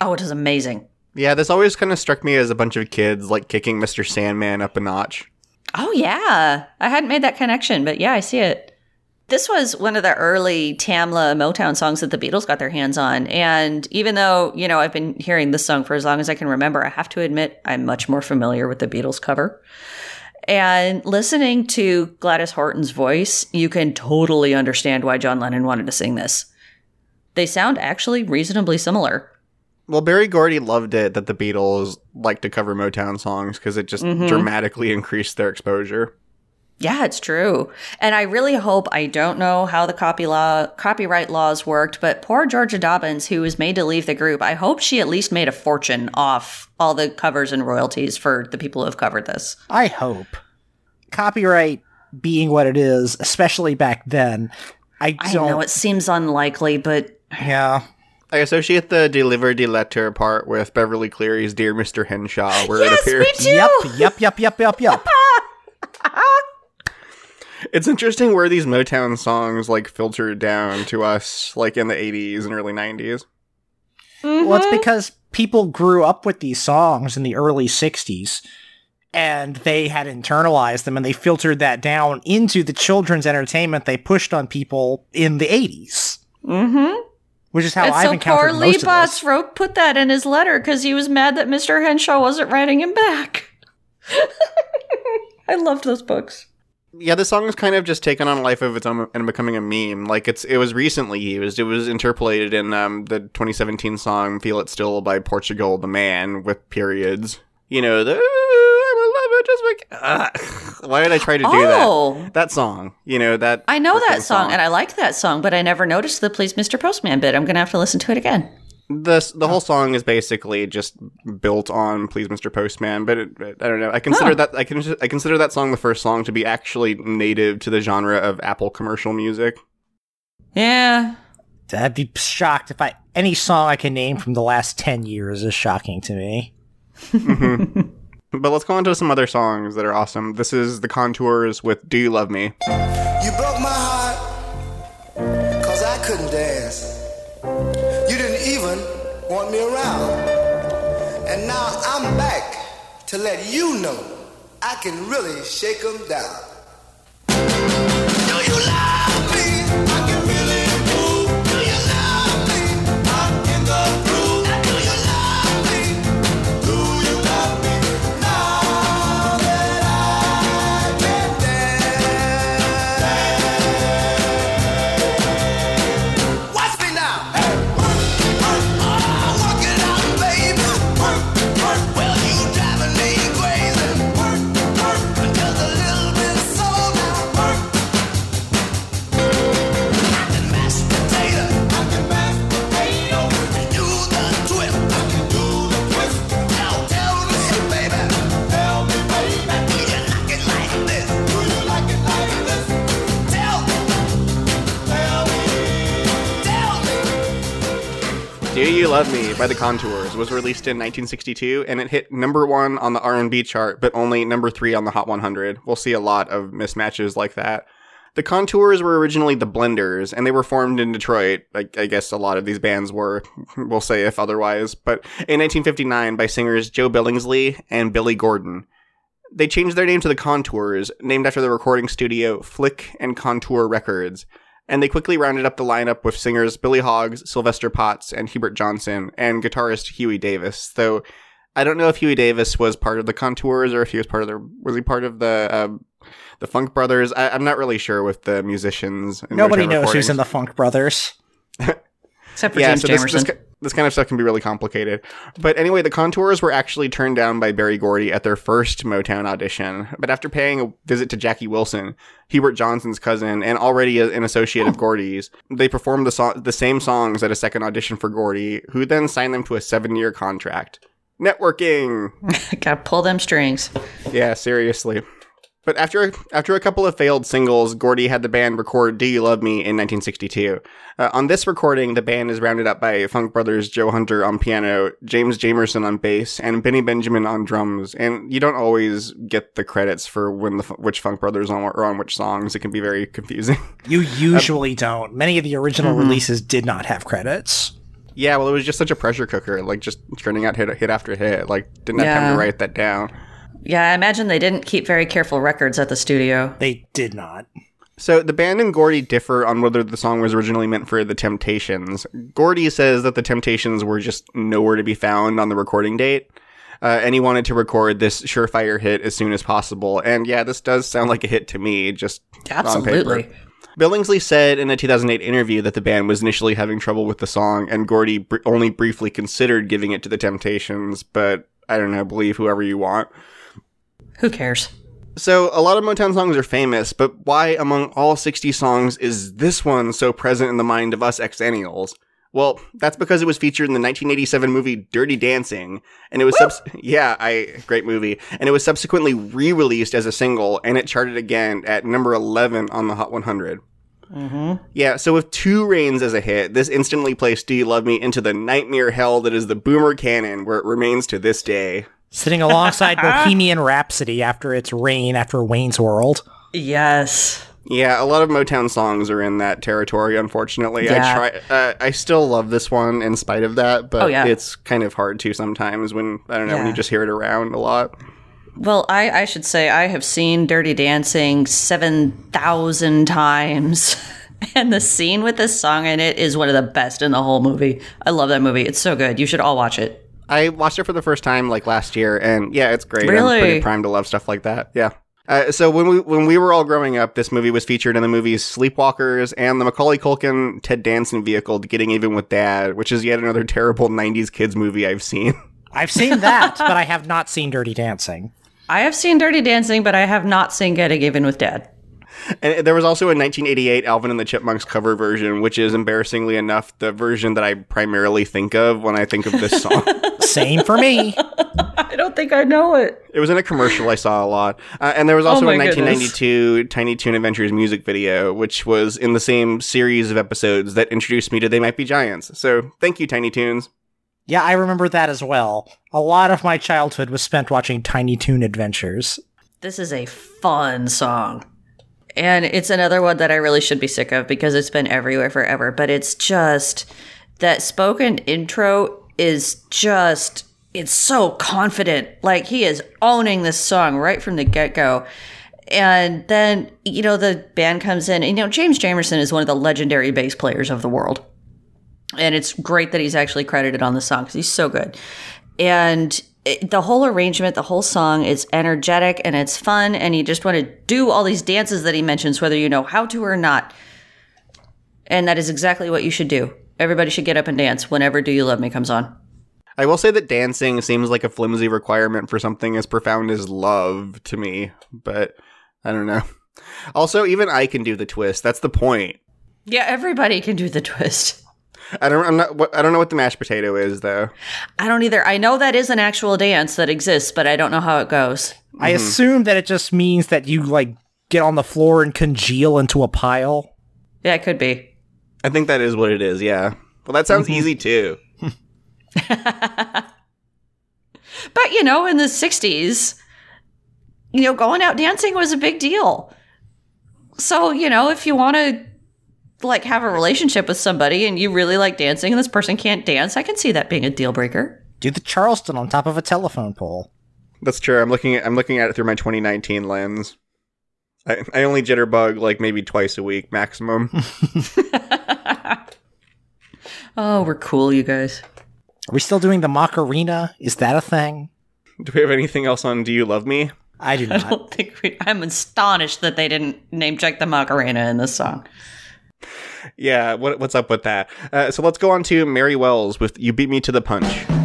Oh, it is amazing. Yeah, this always kind of struck me as a bunch of kids like kicking Mr. Sandman up a notch. Oh, yeah. I hadn't made that connection, but yeah, I see it. This was one of the early Tamla Motown songs that the Beatles got their hands on. And even though, you know, I've been hearing this song for as long as I can remember, I have to admit I'm much more familiar with the Beatles cover. And listening to Gladys Horton's voice, you can totally understand why John Lennon wanted to sing this. they sound actually reasonably similar. Well, Berry Gordy loved it that the Beatles liked to cover Motown songs because it just mm-hmm. dramatically increased their exposure. Yeah, it's true. And I really hope I don't know how the copy law copyright laws worked, but poor Georgia Dobbins, who was made to leave the group, I hope she at least made a fortune off all the covers and royalties for the people who have covered this. I hope. Copyright being what it is, especially back then, I I don't. know it seems unlikely, but yeah. I associate the deliver de letter part with Beverly Cleary's Dear Mr. Henshaw, where it yes, appears. me too. Yep, yep, yep, yep, yep, yep. It's interesting where these Motown songs like filtered down to us, like in the 80s and early 90s. Well, it's because people grew up with these songs in the early 60s and they had internalized them and they filtered that down into the children's entertainment they pushed on people in the 80s. Mm-hmm. Which is how and I've so encountered poor Leigh most of Botts this. wrote put that in his letter because he was mad that Mr. Henshaw wasn't writing him back. I loved those books. Yeah, this song is kind of just taken on a life of its own and becoming a meme. Like it's it was recently used. It was interpolated in um, the 2017 song "Feel It Still" by Portugal the Man with periods. You know the I'm a lover just like Ugh. why did I try to do Oh. that? That song, you know that. I know that freaking song, and I liked that song, but I never noticed the "Please, Mr. Postman" bit. I'm gonna have to listen to it again. The the whole oh. song is basically just built on "Please, Mr. Postman," but it, I don't know. I consider Huh. that I can I consider that song the first song to be actually native to the genre of Apple commercial music. Yeah, I'd be shocked if I any song I can name from the last 10 years is shocking to me. Mm-hmm. But let's go on to some other songs that are awesome. This is the Contours with "Do You Love Me." You broke my heart, cause I couldn't dance. Want me around. And now I'm back to let you know I can really shake 'em down. Love Me" by the Contours was released in 1962, and it hit number one on the R&B chart, but only number three on the Hot 100. We'll see a lot of mismatches like that. The Contours were originally the Blenders, and they were formed in Detroit. I, I guess a lot of these bands were, we'll say if otherwise, but in 1959 by singers Joe Billingsley and Billy Gordon. They changed their name to the Contours, named after the recording studio Flick and Contour Records, and they quickly rounded up the lineup with singers Billy Hoggs, Sylvester Potts, and Hubert Johnson, and guitarist Huey Davis. Though I don't know if Huey Davis was part of the Contours or if he was part of the was he part of the um, the Funk Brothers. I, I'm not really sure with the musicians. Nobody Motown knows who's in the Funk Brothers. except for yeah, James so this, Jamerson. this, ki- this kind of stuff can be really complicated. But anyway, the Contours were actually turned down by Berry Gordy at their first Motown audition. But after paying a visit to Jackie Wilson, Hubert Johnson's cousin, and already an associate of oh. Gordy's, they performed the, so- the same songs at a second audition for Gordy, who then signed them to a seven year contract. Networking! Gotta pull them strings. Yeah, seriously. But after after a couple of failed singles, Gordy had the band record "Do You Love Me" in 1962. Uh, on this recording, the band is rounded up by Funk Brothers Joe Hunter on piano, James Jamerson on bass, and Benny Benjamin on drums. And you don't always get the credits for when the which Funk Brothers on are on which songs. It can be very confusing. You usually don't. Many of the original Mm-hmm. releases did not have credits. yeah, well, it was just such a pressure cooker, like just churning out hit hit after hit. Like didn't have time to write that down. Yeah, I imagine they didn't keep very careful records at the studio. They did not. So the band and Gordy differ on whether the song was originally meant for the Temptations. Gordy says that the Temptations were just nowhere to be found on the recording date. Uh, and he wanted to record this surefire hit as soon as possible. And yeah, this does sound like a hit to me, just on Absolutely. paper. Billingsley said in a 2008 interview that the band was initially having trouble with the song, and Gordy br- only briefly considered giving it to the Temptations, but I don't know, believe whoever you want. Who cares? So, a lot of Motown songs are famous, but why among all 60 songs is this one so present in the mind of us xennials? Well, that's because it was featured in the 1987 movie Dirty Dancing, and it was subs- yeah, I great movie, and it was subsequently re-released as a single, and it charted again at number 11 on the Hot 100. Mm-hmm. Yeah, so with two reigns as a hit, this instantly placed Do You Love Me into the nightmare hell that is the boomer canon, where it remains to this day. Sitting alongside Bohemian Rhapsody after its reign after Wayne's World. Yes. Yeah, a lot of Motown songs are in that territory. Unfortunately, Yeah. I try. Uh, I still love this one in spite of that, but Oh, yeah. it's kind of hard to sometimes when I don't know when you just hear it around a lot. Well, I, I should say I have seen Dirty Dancing 7,000 times. And the scene with this song in it is one of the best in the whole movie. I love that movie. It's so good. You should all watch it. I watched it for the first time like last year, and yeah, it's great. Really? I'm pretty primed to love stuff like that. Yeah. Uh, so when we when we were all growing up, this movie was featured in the movies Sleepwalkers and the Macaulay Culkin Ted Danson vehicle Getting Even with Dad, which is yet another terrible '90s kids movie I've seen. I've seen that, but I have not seen Dirty Dancing. I have seen Dirty Dancing, but I have not seen Getting Even with Dad. And there was also a 1988 Alvin and the Chipmunks cover version, which is embarrassingly enough the version that I primarily think of when I think of this song. Same for me. I don't think I know it. it was in a commercial I saw a lot. Uh, and there was also Oh a my 1992 Tiny Toon Adventures music video, which was in the same series of episodes that introduced me to They Might Be Giants. So thank you, Tiny Toons. Yeah, I remember that as well. A lot of my childhood was spent watching Tiny Toon Adventures. This is a fun song. And it's another one that I really should be sick of because it's been everywhere forever. But it's just that spoken intro is just, it's so confident. Like he is owning this song right from the get go. And then, you know, the band comes in. And, you know, James Jamerson is one of the legendary bass players of the world. And it's great that he's actually credited on the song because he's so good. And it, the whole arrangement, the whole song is energetic and it's fun. And you just want to do all these dances that he mentions, whether you know how to or not. And that is exactly what you should do. Everybody should get up and dance whenever Do You Love Me comes on. I will say that dancing seems like a flimsy requirement for something as profound as love to me, but I don't know. Also, even I can do the twist. That's the point. Yeah, everybody can do the twist. I don't. I'm not. what- I don't know what the mashed potato is though. I don't either. I know that is an actual dance that exists, but I don't know how it goes. I mm-hmm. assume that it just means that you like get on the floor and congeal into a pile. Yeah, it could be. I think that is what it is. Yeah. Well, that sounds mm-hmm. easy too. But you know, in the 60s, you know, going out dancing was a big deal. So, you know, if you want to like have a relationship with somebody and you really like dancing and this person can't dance, I can see that being a deal breaker. Do the Charleston on top of a telephone pole. That's true. I'm looking at. I'm looking at it through my 2019 lens. I, I only jitterbug like maybe twice a week maximum. Oh, we're cool, you guys. Are we still doing the Macarena? Is that a thing? Do we have anything else on Do You Love Me? I do I not. don't think we, I'm astonished that they didn't name check the Macarena in this song. Yeah. What, what's up with that? Uh, so let's go on to Mary Wells with "You Beat Me to the Punch."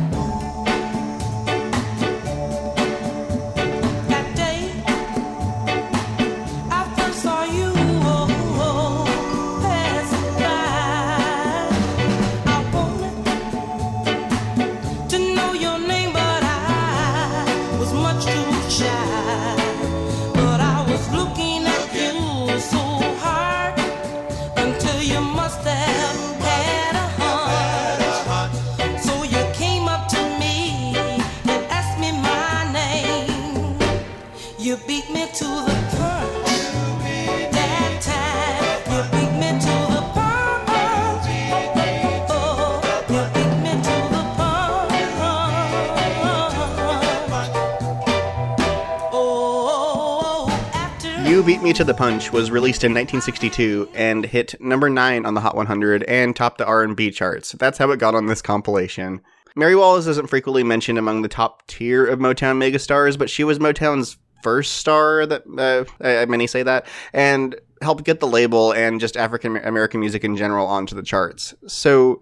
To the Punch" was released in 1962 and hit number nine on the Hot 100 and topped the R&B charts. That's how it got on this compilation. Mary Wells isn't frequently mentioned among the top tier of Motown megastars, but she was Motown's first star that uh, many say that, and helped get the label and just African American music in general onto the charts. So,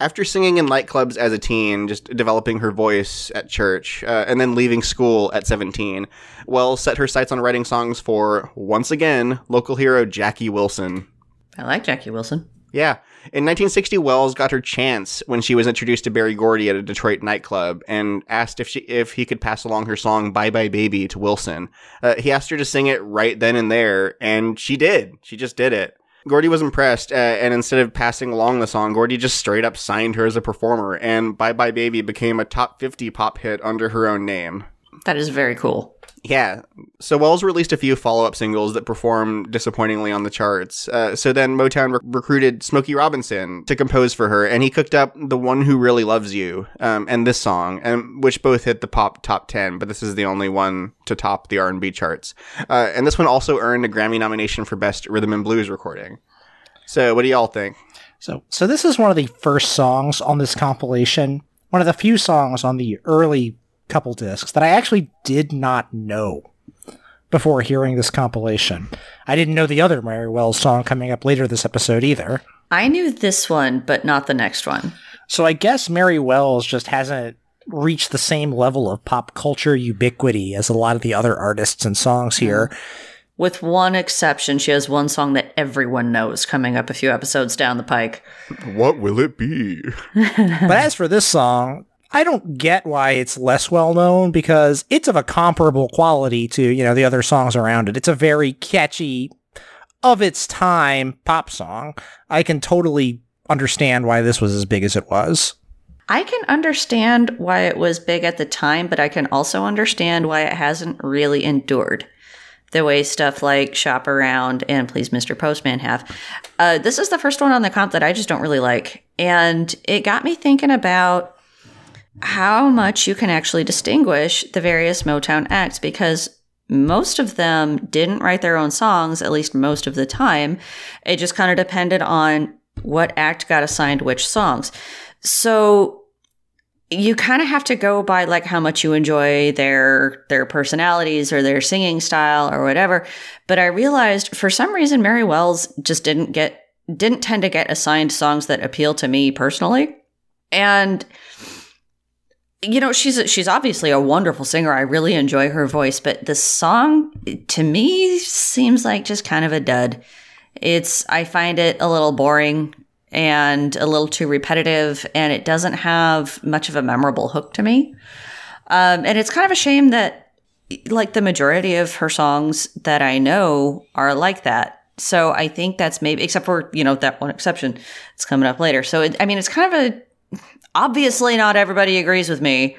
after singing in nightclubs as a teen, just developing her voice at church, uh, and then leaving school at 17, Wells set her sights on writing songs for, once again, local hero Jackie Wilson. I like Jackie Wilson. Yeah. In 1960, Wells got her chance when she was introduced to Berry Gordy at a Detroit nightclub and asked if she if he could pass along her song "Bye Bye Baby" to Wilson. Uh, he asked her to sing it right then and there, and she did. She just did it. Gordy was impressed, uh, and instead of passing along the song, Gordy just straight up signed her as a performer, and "Bye Bye Baby" became a top 50 pop hit under her own name. That is very cool. Yeah. So Wells released a few follow up singles that performed disappointingly on the charts. Uh, so then Motown re- recruited Smokey Robinson to compose for her, and he cooked up The One Who Really Loves You um, and this song, and which both hit the pop top 10, but this is the only one to top the R&B charts. Uh, and this one also earned a Grammy nomination for Best Rhythm and Blues Recording. So what do y'all think? So, so this is one of the first songs on this compilation. One of the few songs on the early couple discs that I actually did not know before hearing this compilation. I didn't know the other Mary Wells song coming up later this episode either. I knew this one, but not the next one. So I guess Mary Wells just hasn't reached the same level of pop culture ubiquity as a lot of the other artists and songs mm-hmm. here. With one exception, she has one song that everyone knows coming up a few episodes down the pike. What will it be? but as for this song, I don't get why it's less well known because it's of a comparable quality to, you know, the other songs around it. It's a very catchy, of its time pop song. I can totally understand why this was as big as it was. I can understand why it was big at the time, but I can also understand why it hasn't really endured the way stuff like Shop Around and Please Mr. Postman have. Uh, this is the first one on the comp that I just don't really like. And it got me thinking about how much you can actually distinguish the various Motown acts because most of them didn't write their own songs, at least most of the time. It just kind of depended on what act got assigned which songs. So you kind of have to go by like how much you enjoy their their personalities or their singing style or whatever. But I realized for some reason Mary Wells just didn't get didn't tend to get assigned songs that appeal to me personally. And you know she's a, she's obviously a wonderful singer. I really enjoy her voice but the song to me seems like just kind of a dud. It's i find it a little boring and a little too repetitive and it doesn't have much of a memorable hook to me. Um, and it's kind of a shame that like the majority of her songs that i know are like that. So i think that's maybe except for you know that one exception. It's coming up later. So it, i mean it's kind of a obviously not everybody agrees with me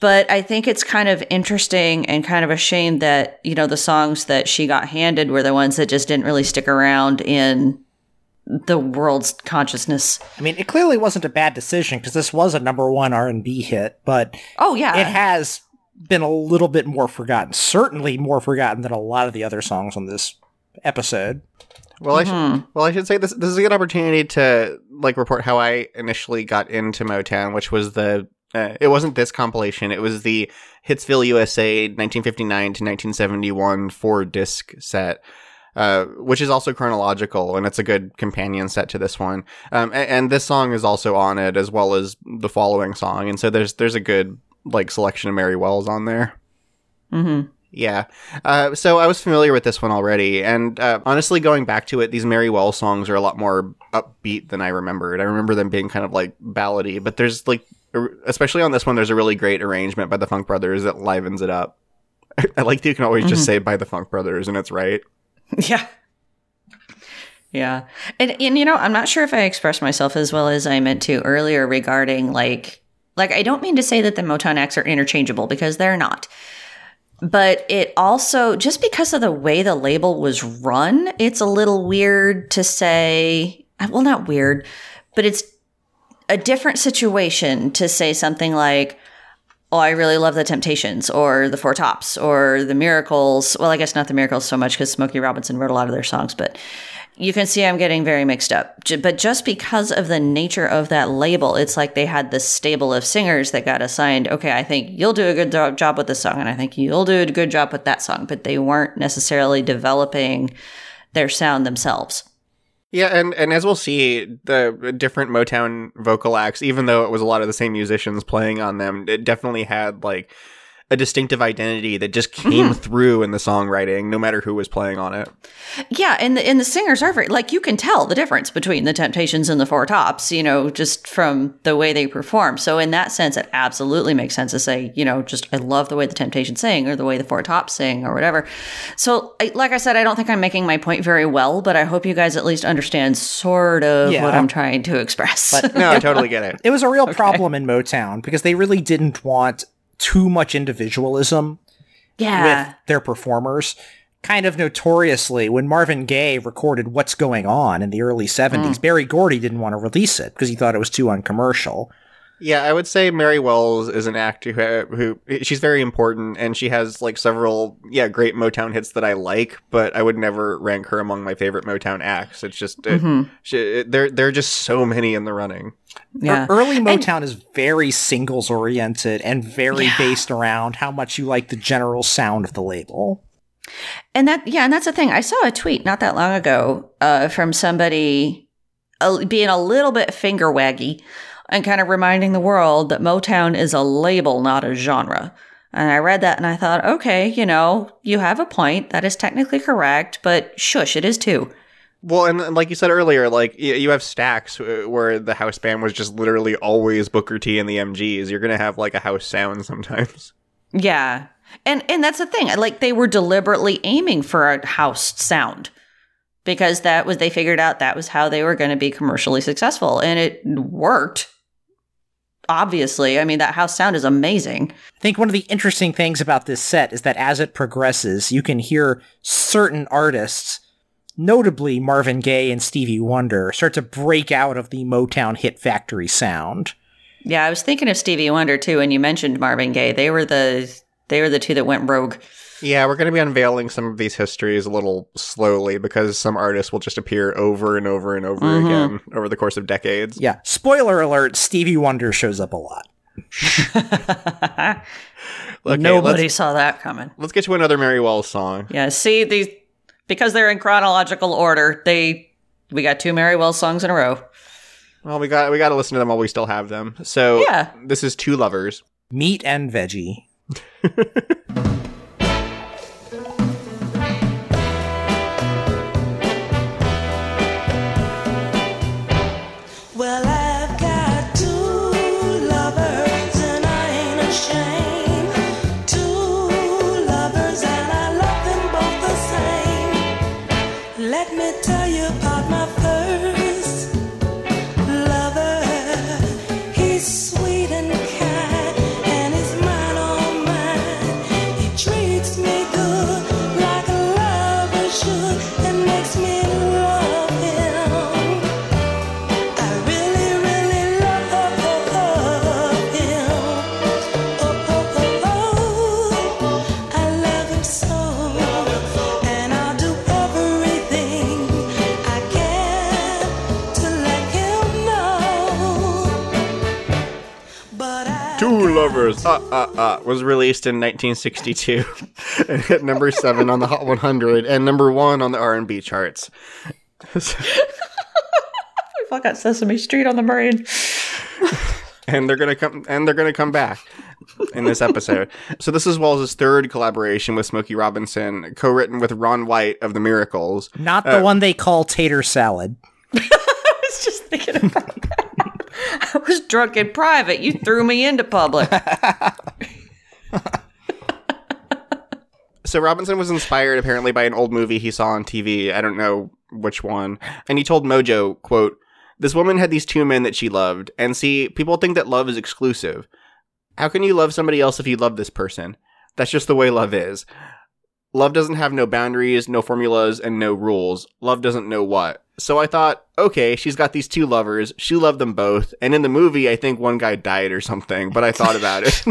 but i think it's kind of interesting and kind of a shame that you know the songs that she got handed were the ones that just didn't really stick around in the world's consciousness I mean, it clearly wasn't a bad decision because this was a number one R&B hit, but oh yeah it has been a little bit more forgotten. Certainly more forgotten than a lot of the other songs on this episode. Well, I should, mm-hmm. well, I should say this. This is a good opportunity to like report how I initially got into Motown, which was the. Uh, it wasn't this compilation. It was the Hitsville USA 1959 to 1971 four disc set. Uh, which is also chronological, and it's a good companion set to this one. Um, and, and this song is also on it, as well as the following song. And so there's there's a good like selection of Mary Wells on there. mm-hmm. Yeah. Uh, so I was familiar with this one already, and uh, honestly, going back to it, these Mary Wells songs are a lot more upbeat than I remembered. I remember them being kind of like ballady, but there's like, especially on this one, there's a really great arrangement by the Funk Brothers that livens it up. I like that you can always just say by the Funk Brothers, and it's right. Yeah. Yeah. And and you know, I'm not sure if I expressed myself as well as I meant to earlier regarding like like I don't mean to say that the Motown acts are interchangeable because they're not. But it also just because of the way the label was run, it's a little weird to say uh, well not weird, but it's a different situation to say something like oh, I really love the Temptations or the Four Tops or the Miracles. Well, I guess not the Miracles so much because Smokey Robinson wrote a lot of their songs, but you can see I'm getting very mixed up. But just because of the nature of that label, it's like they had this stable of singers that got assigned, okay, I think you'll do a good job with this song, and I think you'll do a good job with that song, but they weren't necessarily developing their sound themselves. Yeah, and, and as we'll see, the different Motown vocal acts, even though it was a lot of the same musicians playing on them, it definitely had like a distinctive identity that just mm-hmm. came through in the songwriting, no matter who was playing on it. Yeah, and the and the singers are very like you can tell the difference between the Temptations and the Four Tops, you know, just from the way they perform. So in that sense, it absolutely makes sense to say, you know, just I love the way the Temptations sing or the way the Four Tops sing or whatever. So, I, like I said, I don't think I'm making my point very well, but I hope you guys at least understand sort of Yeah. what I'm trying to express. But- No, I totally get it. It was a real problem in Motown because they really didn't want too much individualism yeah, with their performers. Kind of notoriously, when Marvin Gaye recorded What's Going On in the early 70s, mm. Berry Gordy didn't want to release it because he thought it was too uncommercial. Yeah, I would say Mary Wells is an actor who, who she's very important, and she has like several yeah great Motown hits that I like, but I would never rank her among my favorite Motown acts. It's just it, she, there there are just so many in the running. yeah. Early Motown is very singles oriented and very based around how much you like the general sound of the label. And that, yeah, and that's the thing. I saw a tweet not that long ago uh, from somebody uh, being a little bit finger waggy and kind of reminding the world that Motown is a label, not a genre. And I read that and I thought, okay, you know, you have a point. That is technically correct, but shush, it is too. Well, and, and like you said earlier, like y- you have Stax uh, where the house band was just literally always Booker T and the MGs. You're gonna have like a house sound sometimes. Yeah. And and that's the thing. Like they were deliberately aiming for a house sound because that was they figured out that was how they were going to be commercially successful and it worked. Obviously, I mean that house sound is amazing. I think one of the interesting things about this set is that as it progresses, you can hear certain artists, notably Marvin Gaye and Stevie Wonder, start to break out of the Motown hit factory sound. Yeah, I was thinking of Stevie Wonder too and you mentioned Marvin Gaye. They were the they were the two that went rogue. Yeah, we're gonna be unveiling some of these histories a little slowly because some artists will just appear over and over and over mm-hmm. again over the course of decades. Yeah, spoiler alert, Stevie Wonder shows up a lot. Okay, Nobody saw that coming. let's get to another Mary Wells song. Yeah, see these because they're in chronological order. They we got two Mary Wells songs in a row. Well, we got we got to listen to them while we still have them. So Yeah. this is Two Lovers. Meat and veggie. Uh, uh, uh, was released in 1962 and hit number seven on the Hot 100 and number one on the R&B charts. We fuck got Sesame Street on the brain. and they're gonna come and they're gonna come back in this episode. so this is Wells' third collaboration with Smokey Robinson, co-written with Ron White of the Miracles. Not the one they call tater salad. I was just thinking about that. I was drunk in private. You threw me into public. So Robinson was inspired apparently by an old movie he saw on TV. I don't know which one. And he told Mojo, quote, This woman had these two men that she loved. And see, people think that love is exclusive. How can you love somebody else if you love this person? That's just the way love is. Love doesn't have no boundaries, no formulas, and no rules. Love doesn't know what. So I thought, okay, she's got these two lovers. She loved them both. And in the movie, I think one guy died or something, but I thought about it.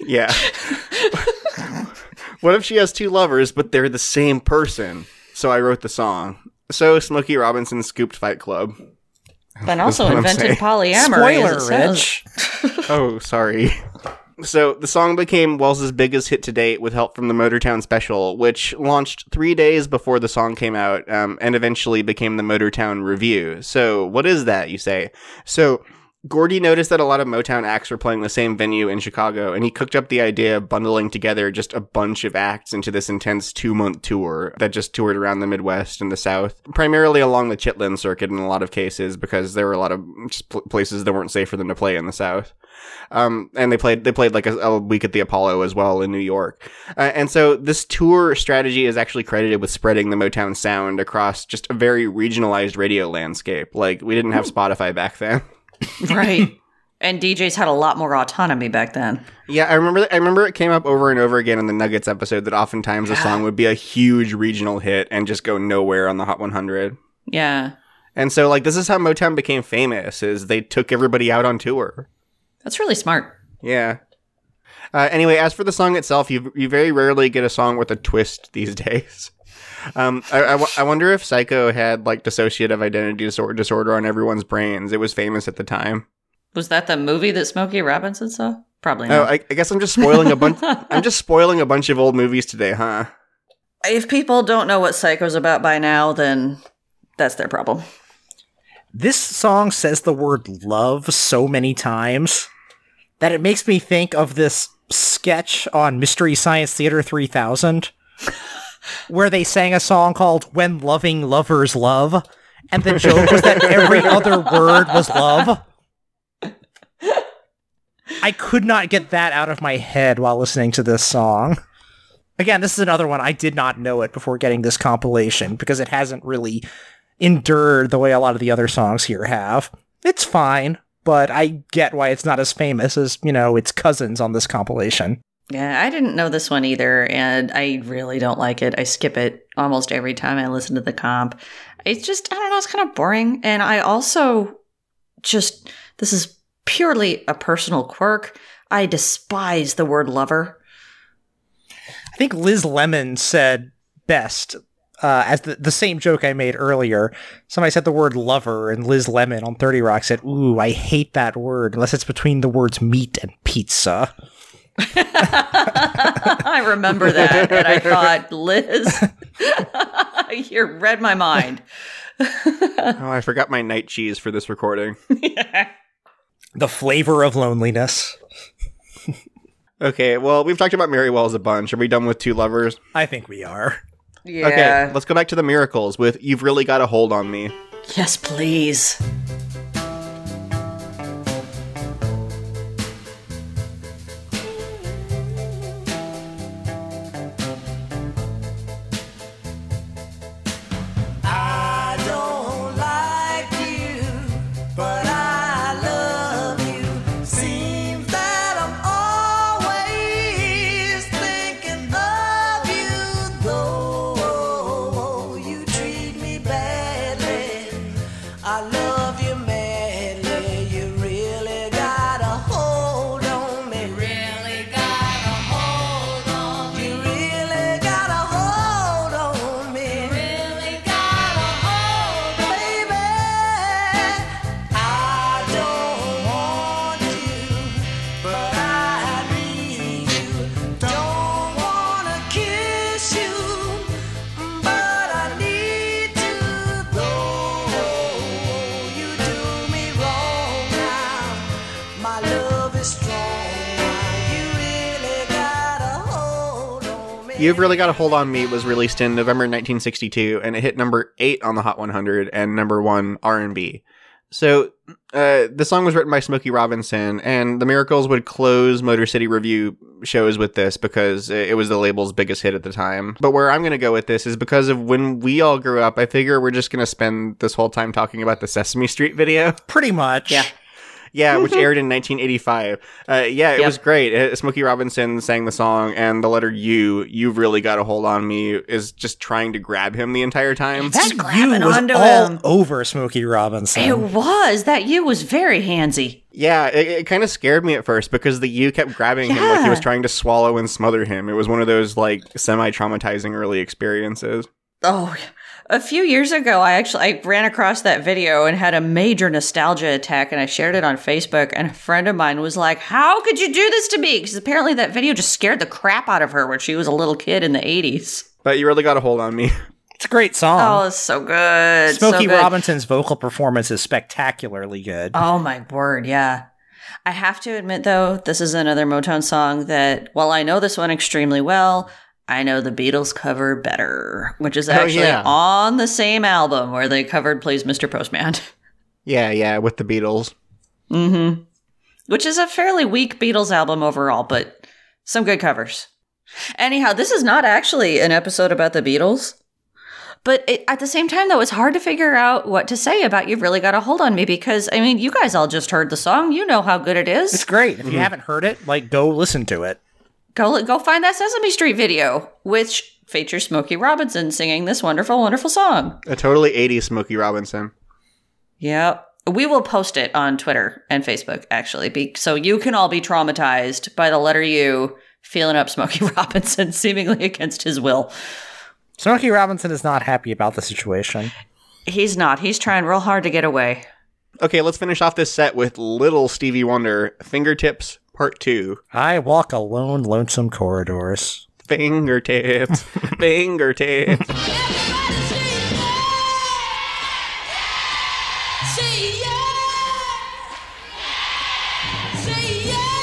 yeah. what if she has two lovers, but they're the same person? So I wrote the song. So Smokey Robinson scooped Fight Club. But also invented polyamory. Spoiler. Rich. Oh, sorry. So the song became Wells's biggest hit to date with help from the Motortown special, which launched three days before the song came out, um, and eventually became the Motortown Revue. So what is that, you say? So Gordy noticed that a lot of Motown acts were playing the same venue in Chicago, and he cooked up the idea of bundling together just a bunch of acts into this intense two month tour that just toured around the Midwest and the South, primarily along the Chitlin circuit in a lot of cases, because there were a lot of places that weren't safe for them to play in the South. Um, and they played they played like a, a week at the Apollo as well in New York. Uh, and so this tour strategy is actually credited with spreading the Motown sound across just a very regionalized radio landscape. Like we didn't have Spotify back then. right. And DJs had a lot more autonomy back then. Yeah, I remember. I remember it came up over and over again in the Nuggets episode that oftentimes a song would be a huge regional hit and just go nowhere on the Hot 100. Yeah. And so, like, this is how Motown became famous: is they took everybody out on tour. That's really smart. Yeah. Uh, anyway, as for the song itself, you you very rarely get a song with a twist these days. Um, I, I, w- I wonder if Psycho had like dissociative identity disorder, disorder on everyone's brains. It was famous at the time. Was that the movie that Smokey Robinson saw? Probably Oh, not. I, I guess I'm just spoiling a bunch. I'm just spoiling a bunch of old movies today, huh? if people don't know what Psycho's about by now, then that's their problem. This song says the word love so many times that it makes me think of this sketch on Mystery Science Theater 3000 where they sang a song called When Loving Lovers Love. And the joke was that every other word was love. I could not get that out of my head while listening to this song. Again, this is another one I did not know it before getting this compilation because it hasn't really endured the way a lot of the other songs here have. It's fine, but I get why it's not as famous as, you know, its cousins on this compilation. Yeah, I didn't know this one either, and I really don't like it. I skip it almost every time I listen to the comp. It's just, I don't know, it's kind of boring. And I also just, this is purely a personal quirk. I despise the word lover. I think Liz Lemon said best, uh, as the, the same joke I made earlier. Somebody said the word lover, and Liz Lemon on 30 Rock said, Ooh, I hate that word, unless it's between the words meat and pizza. I remember that, and I thought, Liz, you read my mind. Oh, I forgot my night cheese for this recording. The flavor of loneliness. Okay, well, we've talked about Mary Wells a bunch. Are we done with Two Lovers? I think we are. Yeah. Okay, let's go back to the Miracles with You've Really Got a Hold on Me. Yes, please. You've Really Got a Hold on Me was released in November 1962, and it hit number 8 on the Hot 100 and number 1 R&B. So, uh, the song was written by Smokey Robinson, and the Miracles would close Motor City Revue shows with this because it was the label's biggest hit at the time. But where I'm going to go with this is because of when we all grew up, I figure we're just going to spend this whole time talking about the Sesame Street video. Pretty much. Yeah. Yeah, which aired in 1985. Uh, yeah, it Yep. was great. Uh, Smokey Robinson sang the song, and the letter U, "You've really got a hold on me," is just trying to grab him the entire time. That U was onto all him. over Smokey Robinson. It was. That U was very handsy. Yeah, it, it kind of scared me at first because the U kept grabbing him like he was trying to swallow and smother him. It was one of those like semi-traumatizing early experiences. Oh, A few years ago, I actually I ran across that video and had a major nostalgia attack, and I shared it on Facebook. And a friend of mine was like, "How could you do this to me?" Because apparently that video just scared the crap out of her when she was a little kid in the '80s. But you really got a hold on me. It's a great song. Oh, it's so good, so Smokey good. Robinson's vocal performance is spectacularly good. Oh my word, yeah. I have to admit though, this is another Motown song that while I know this one extremely well, I know the Beatles cover better, which is actually yeah. on the same album where they covered Please Mr. Postman. Yeah, yeah, with the Beatles. mm-hmm. Which is a fairly weak Beatles album overall, but some good covers. Anyhow, this is not actually an episode about the Beatles. But it, at the same time, though, it's hard to figure out what to say about You've Really Got a Hold on Me because, I mean, you guys all just heard the song. You know how good it is. It's great. If you haven't heard it, like go listen to it. Go go find that Sesame Street video, which features Smokey Robinson singing this wonderful, wonderful song. A totally 80s Smokey Robinson. Yep. We will post it on Twitter and Facebook, actually, be, so you can all be traumatized by the letter U feeling up Smokey Robinson seemingly against his will. Smokey Robinson is not happy about the situation. He's not. He's trying real hard to get away. Okay, let's finish off this set with Little Stevie Wonder, Fingertips Part 2. I walk alone, lonesome corridors. Fingertips, fingertips. Everybody say yeah. Say yeah. Say yeah.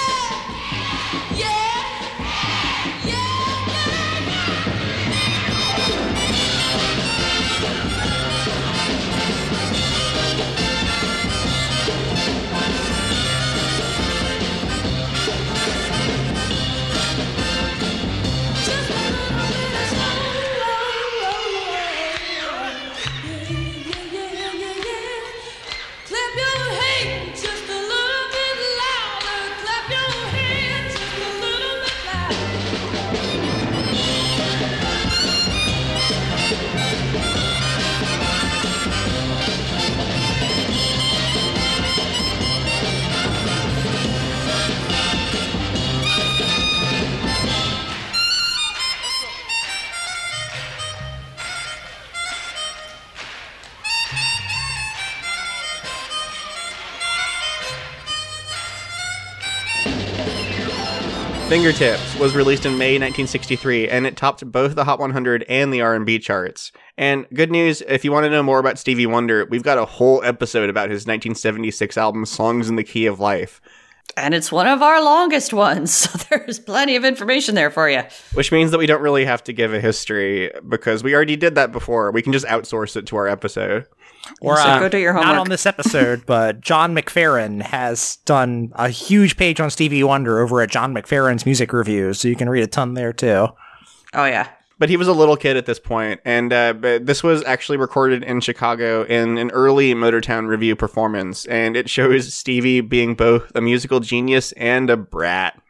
Fingertips was released in May 1963 and it topped both the Hot 100 and the R&B charts. And good news, if you want to know more about Stevie Wonder, we've got a whole episode about his 1976 album Songs in the Key of Life, And it's one of our longest ones, so there's plenty of information there for you. which means that we don't really have to give a history because we already did that before. We can just outsource it to our episode. Or So uh, go do your not on this episode, but John McFerrin has done a huge page on Stevie Wonder over at John McFerrin's music reviews, so you can read a ton there too. Oh, yeah. But he was a little kid at this point, and uh, but this was actually recorded in Chicago in an early Motortown revue performance, and it shows Stevie being both a musical genius and a brat.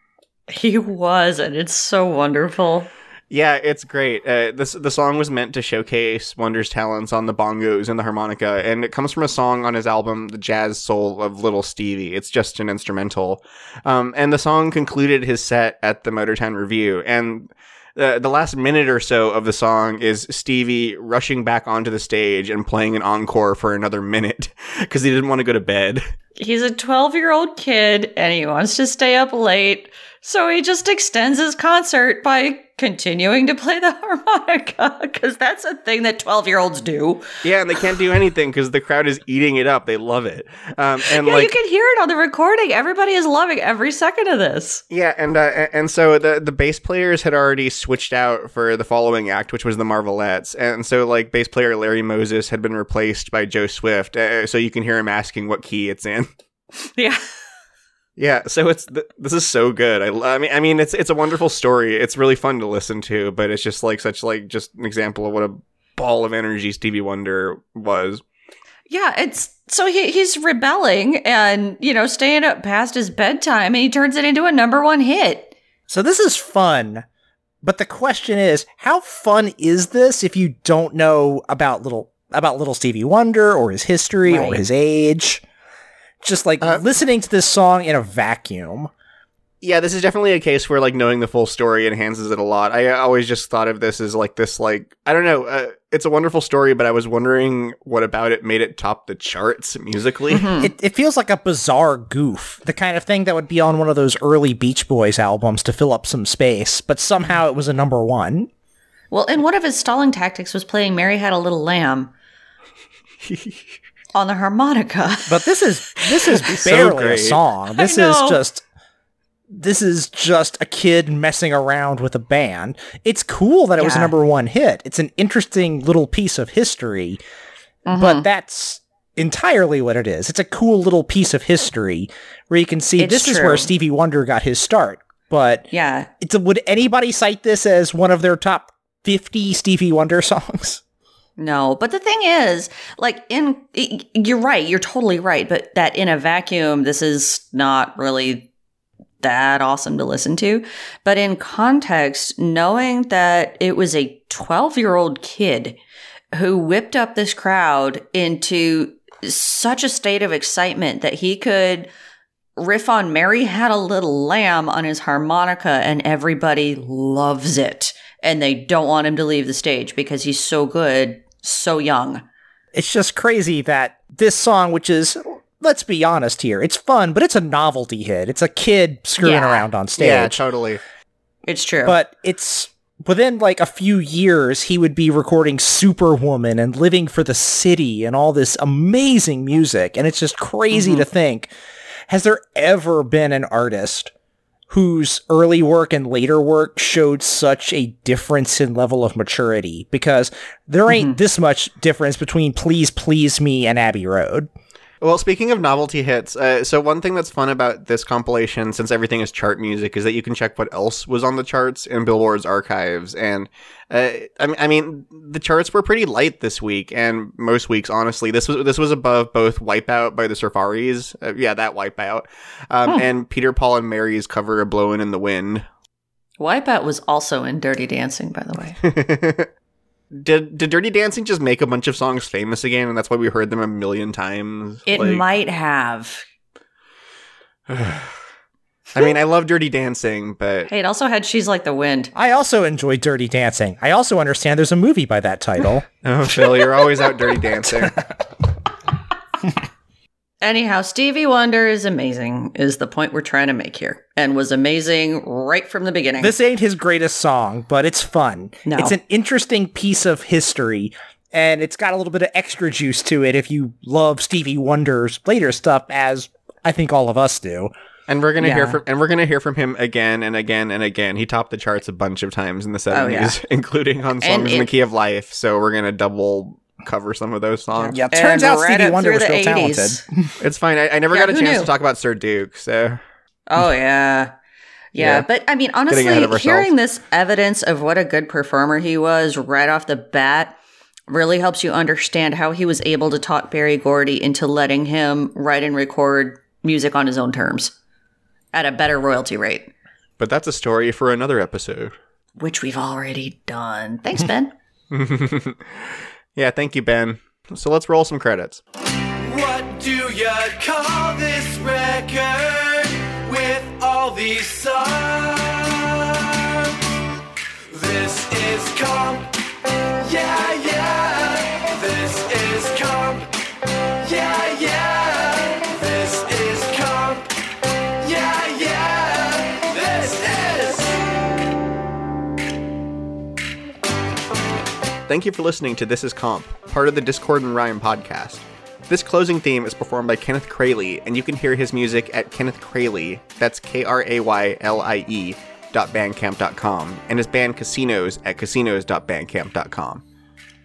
He was, and it's so wonderful. Yeah, it's great. Uh, this the song was meant to showcase Wonder's talents on the bongos and the harmonica, and it comes from a song on his album "The Jazz Soul of Little Stevie." It's just an instrumental, um, and the song concluded his set at the Motortown Revue. And uh, the last minute or so of the song is Stevie rushing back onto the stage and playing an encore for another minute because he didn't want to go to bed. He's a 12 year old kid and he wants to stay up late. So he just extends his concert by continuing to play the harmonica because that's a thing that 12 year olds do. Yeah, and they can't do anything because the crowd is eating it up. They love it, um, and Yeah, like you can hear it on the recording. Everybody is loving every second of this. Yeah, and uh, and so the the bass players had already switched out for the following act, which was the Marvelettes, and so like bass player Larry Moses had been replaced by Joe Swift, uh, so you can hear him asking what key it's in. Yeah. Yeah, so it's th- this is so good. I, I mean, I mean, it's it's a wonderful story. It's really fun to listen to, but it's just like such like just an example of what a ball of energy Stevie Wonder was. Yeah, it's so he he's rebelling and, you know, staying up past his bedtime and he turns it into a number one hit. So this is fun, but the question is, how fun is this if you don't know about little about little Stevie Wonder or his history or his age? Just like Uh, listening to this song in a vacuum. Yeah, this is definitely a case where like knowing the full story enhances it a lot. I always just thought of this as like this like I don't know, uh, it's a wonderful story, but I was wondering what about it made it top the charts musically. It, it feels like a bizarre goof, the kind of thing that would be on one of those early Beach Boys albums to fill up some space, but somehow it was a number one. Well, and one of his stalling tactics was playing Mary Had a Little Lamb on the harmonica. But this is this is So barely a song. This is know. just this is just a kid messing around with a band. It's cool that it was a number one hit. It's an interesting little piece of history, Mm-hmm. but that's entirely what it is. It's a cool little piece of history where you can see It's this is where Stevie Wonder got his start. But Yeah. it's a, would anybody cite this as one of their top 50 Stevie Wonder songs? No, but the thing is, like in you're right, you're totally right, but that in a vacuum this is not really that awesome to listen to. But in context, knowing that it was a 12-year-old kid who whipped up this crowd into such a state of excitement that he could riff on Mary Had a Little Lamb on his harmonica and everybody loves it. And they don't want him to leave the stage because he's so good, so young. it's just crazy that this song, which is, let's be honest here, it's fun, but it's a novelty hit. It's a kid screwing Yeah. around on stage. yeah, totally. It's true. But it's within like a few years, he would be recording Superwoman and Living for the City and all this amazing music. And it's just crazy Mm-hmm. to think has there ever been an artist whose early work and later work showed such a difference in level of maturity? Because there ain't Mm-hmm. this much difference between Please Please Me and Abbey Road. Well, speaking of novelty hits, uh, so one thing that's fun about this compilation, since everything is chart music, is that you can check what else was on the charts in Billboard's archives. And uh, I, mean, I mean, the charts were pretty light this week, and most weeks, honestly. This was this was above both "Wipeout" by the Surfaris, uh, yeah, that "Wipeout," um, and Peter, Paul, and Mary's cover of "Blowing in the Wind." Wipeout was also in Dirty Dancing, by the way. did did Dirty Dancing just make a bunch of songs famous again, and that's why we heard them a million times? It Like- might have. I mean, I love Dirty Dancing, but Hey, it also had She's Like the Wind. I also enjoy Dirty Dancing. I also understand there's a movie by that title. Oh, Phil, you're always out dirty dancing. Anyhow, Stevie Wonder is amazing, is the point we're trying to make here, and was amazing right from the beginning. This ain't his greatest song, but it's fun. No. It's an interesting piece of history, and it's got a little bit of extra juice to it if you love Stevie Wonder's later stuff, as I think all of us do. And we're gonna hear from and we're gonna hear from him again and again and again. He topped the charts a bunch of times in the oh, seventies, yeah. including on songs in the key of life. So we're gonna double cover some of those songs. Yeah, turns out Stevie Wonder was the still 80s. talented. It's fine. I, I never Yeah, got a chance knew? to talk about Sir Duke, so Oh yeah. Yeah, Yeah. but I mean, honestly, hearing this evidence of what a good performer he was right off the bat really helps you understand how he was able to talk Berry Gordy into letting him write and record music on his own terms at a better royalty rate, but that's a story for another episode. which we've already done. Thanks, Ben. Yeah, thank you, Ben. So let's roll some credits. What do you call this record with all these songs? This is comp. Thank you for listening to This Is Comp, part of the Discord and Rhyme podcast. This closing theme is performed by Kenneth Kraylie, and you can hear his music at Kenneth Kraylie, that's K R A Y L I E, dot bandcamp.com, and his band Casinos at casinos.bandcamp.com.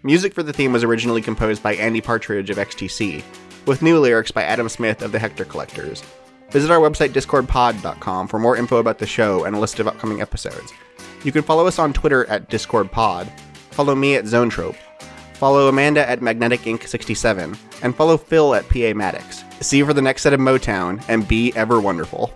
Music for the theme was originally composed by Andy Partridge of XTC, with new lyrics by Adam Smith of the Hector Collectors. Visit our website discordpod.com for more info about the show and a list of upcoming episodes. You can follow us on Twitter at discordpod, follow me at Zonetrope, follow Amanda at Magnetic Inc. 67, and follow Phil at PA Maddox. See you for the next set of Motown, and be ever wonderful.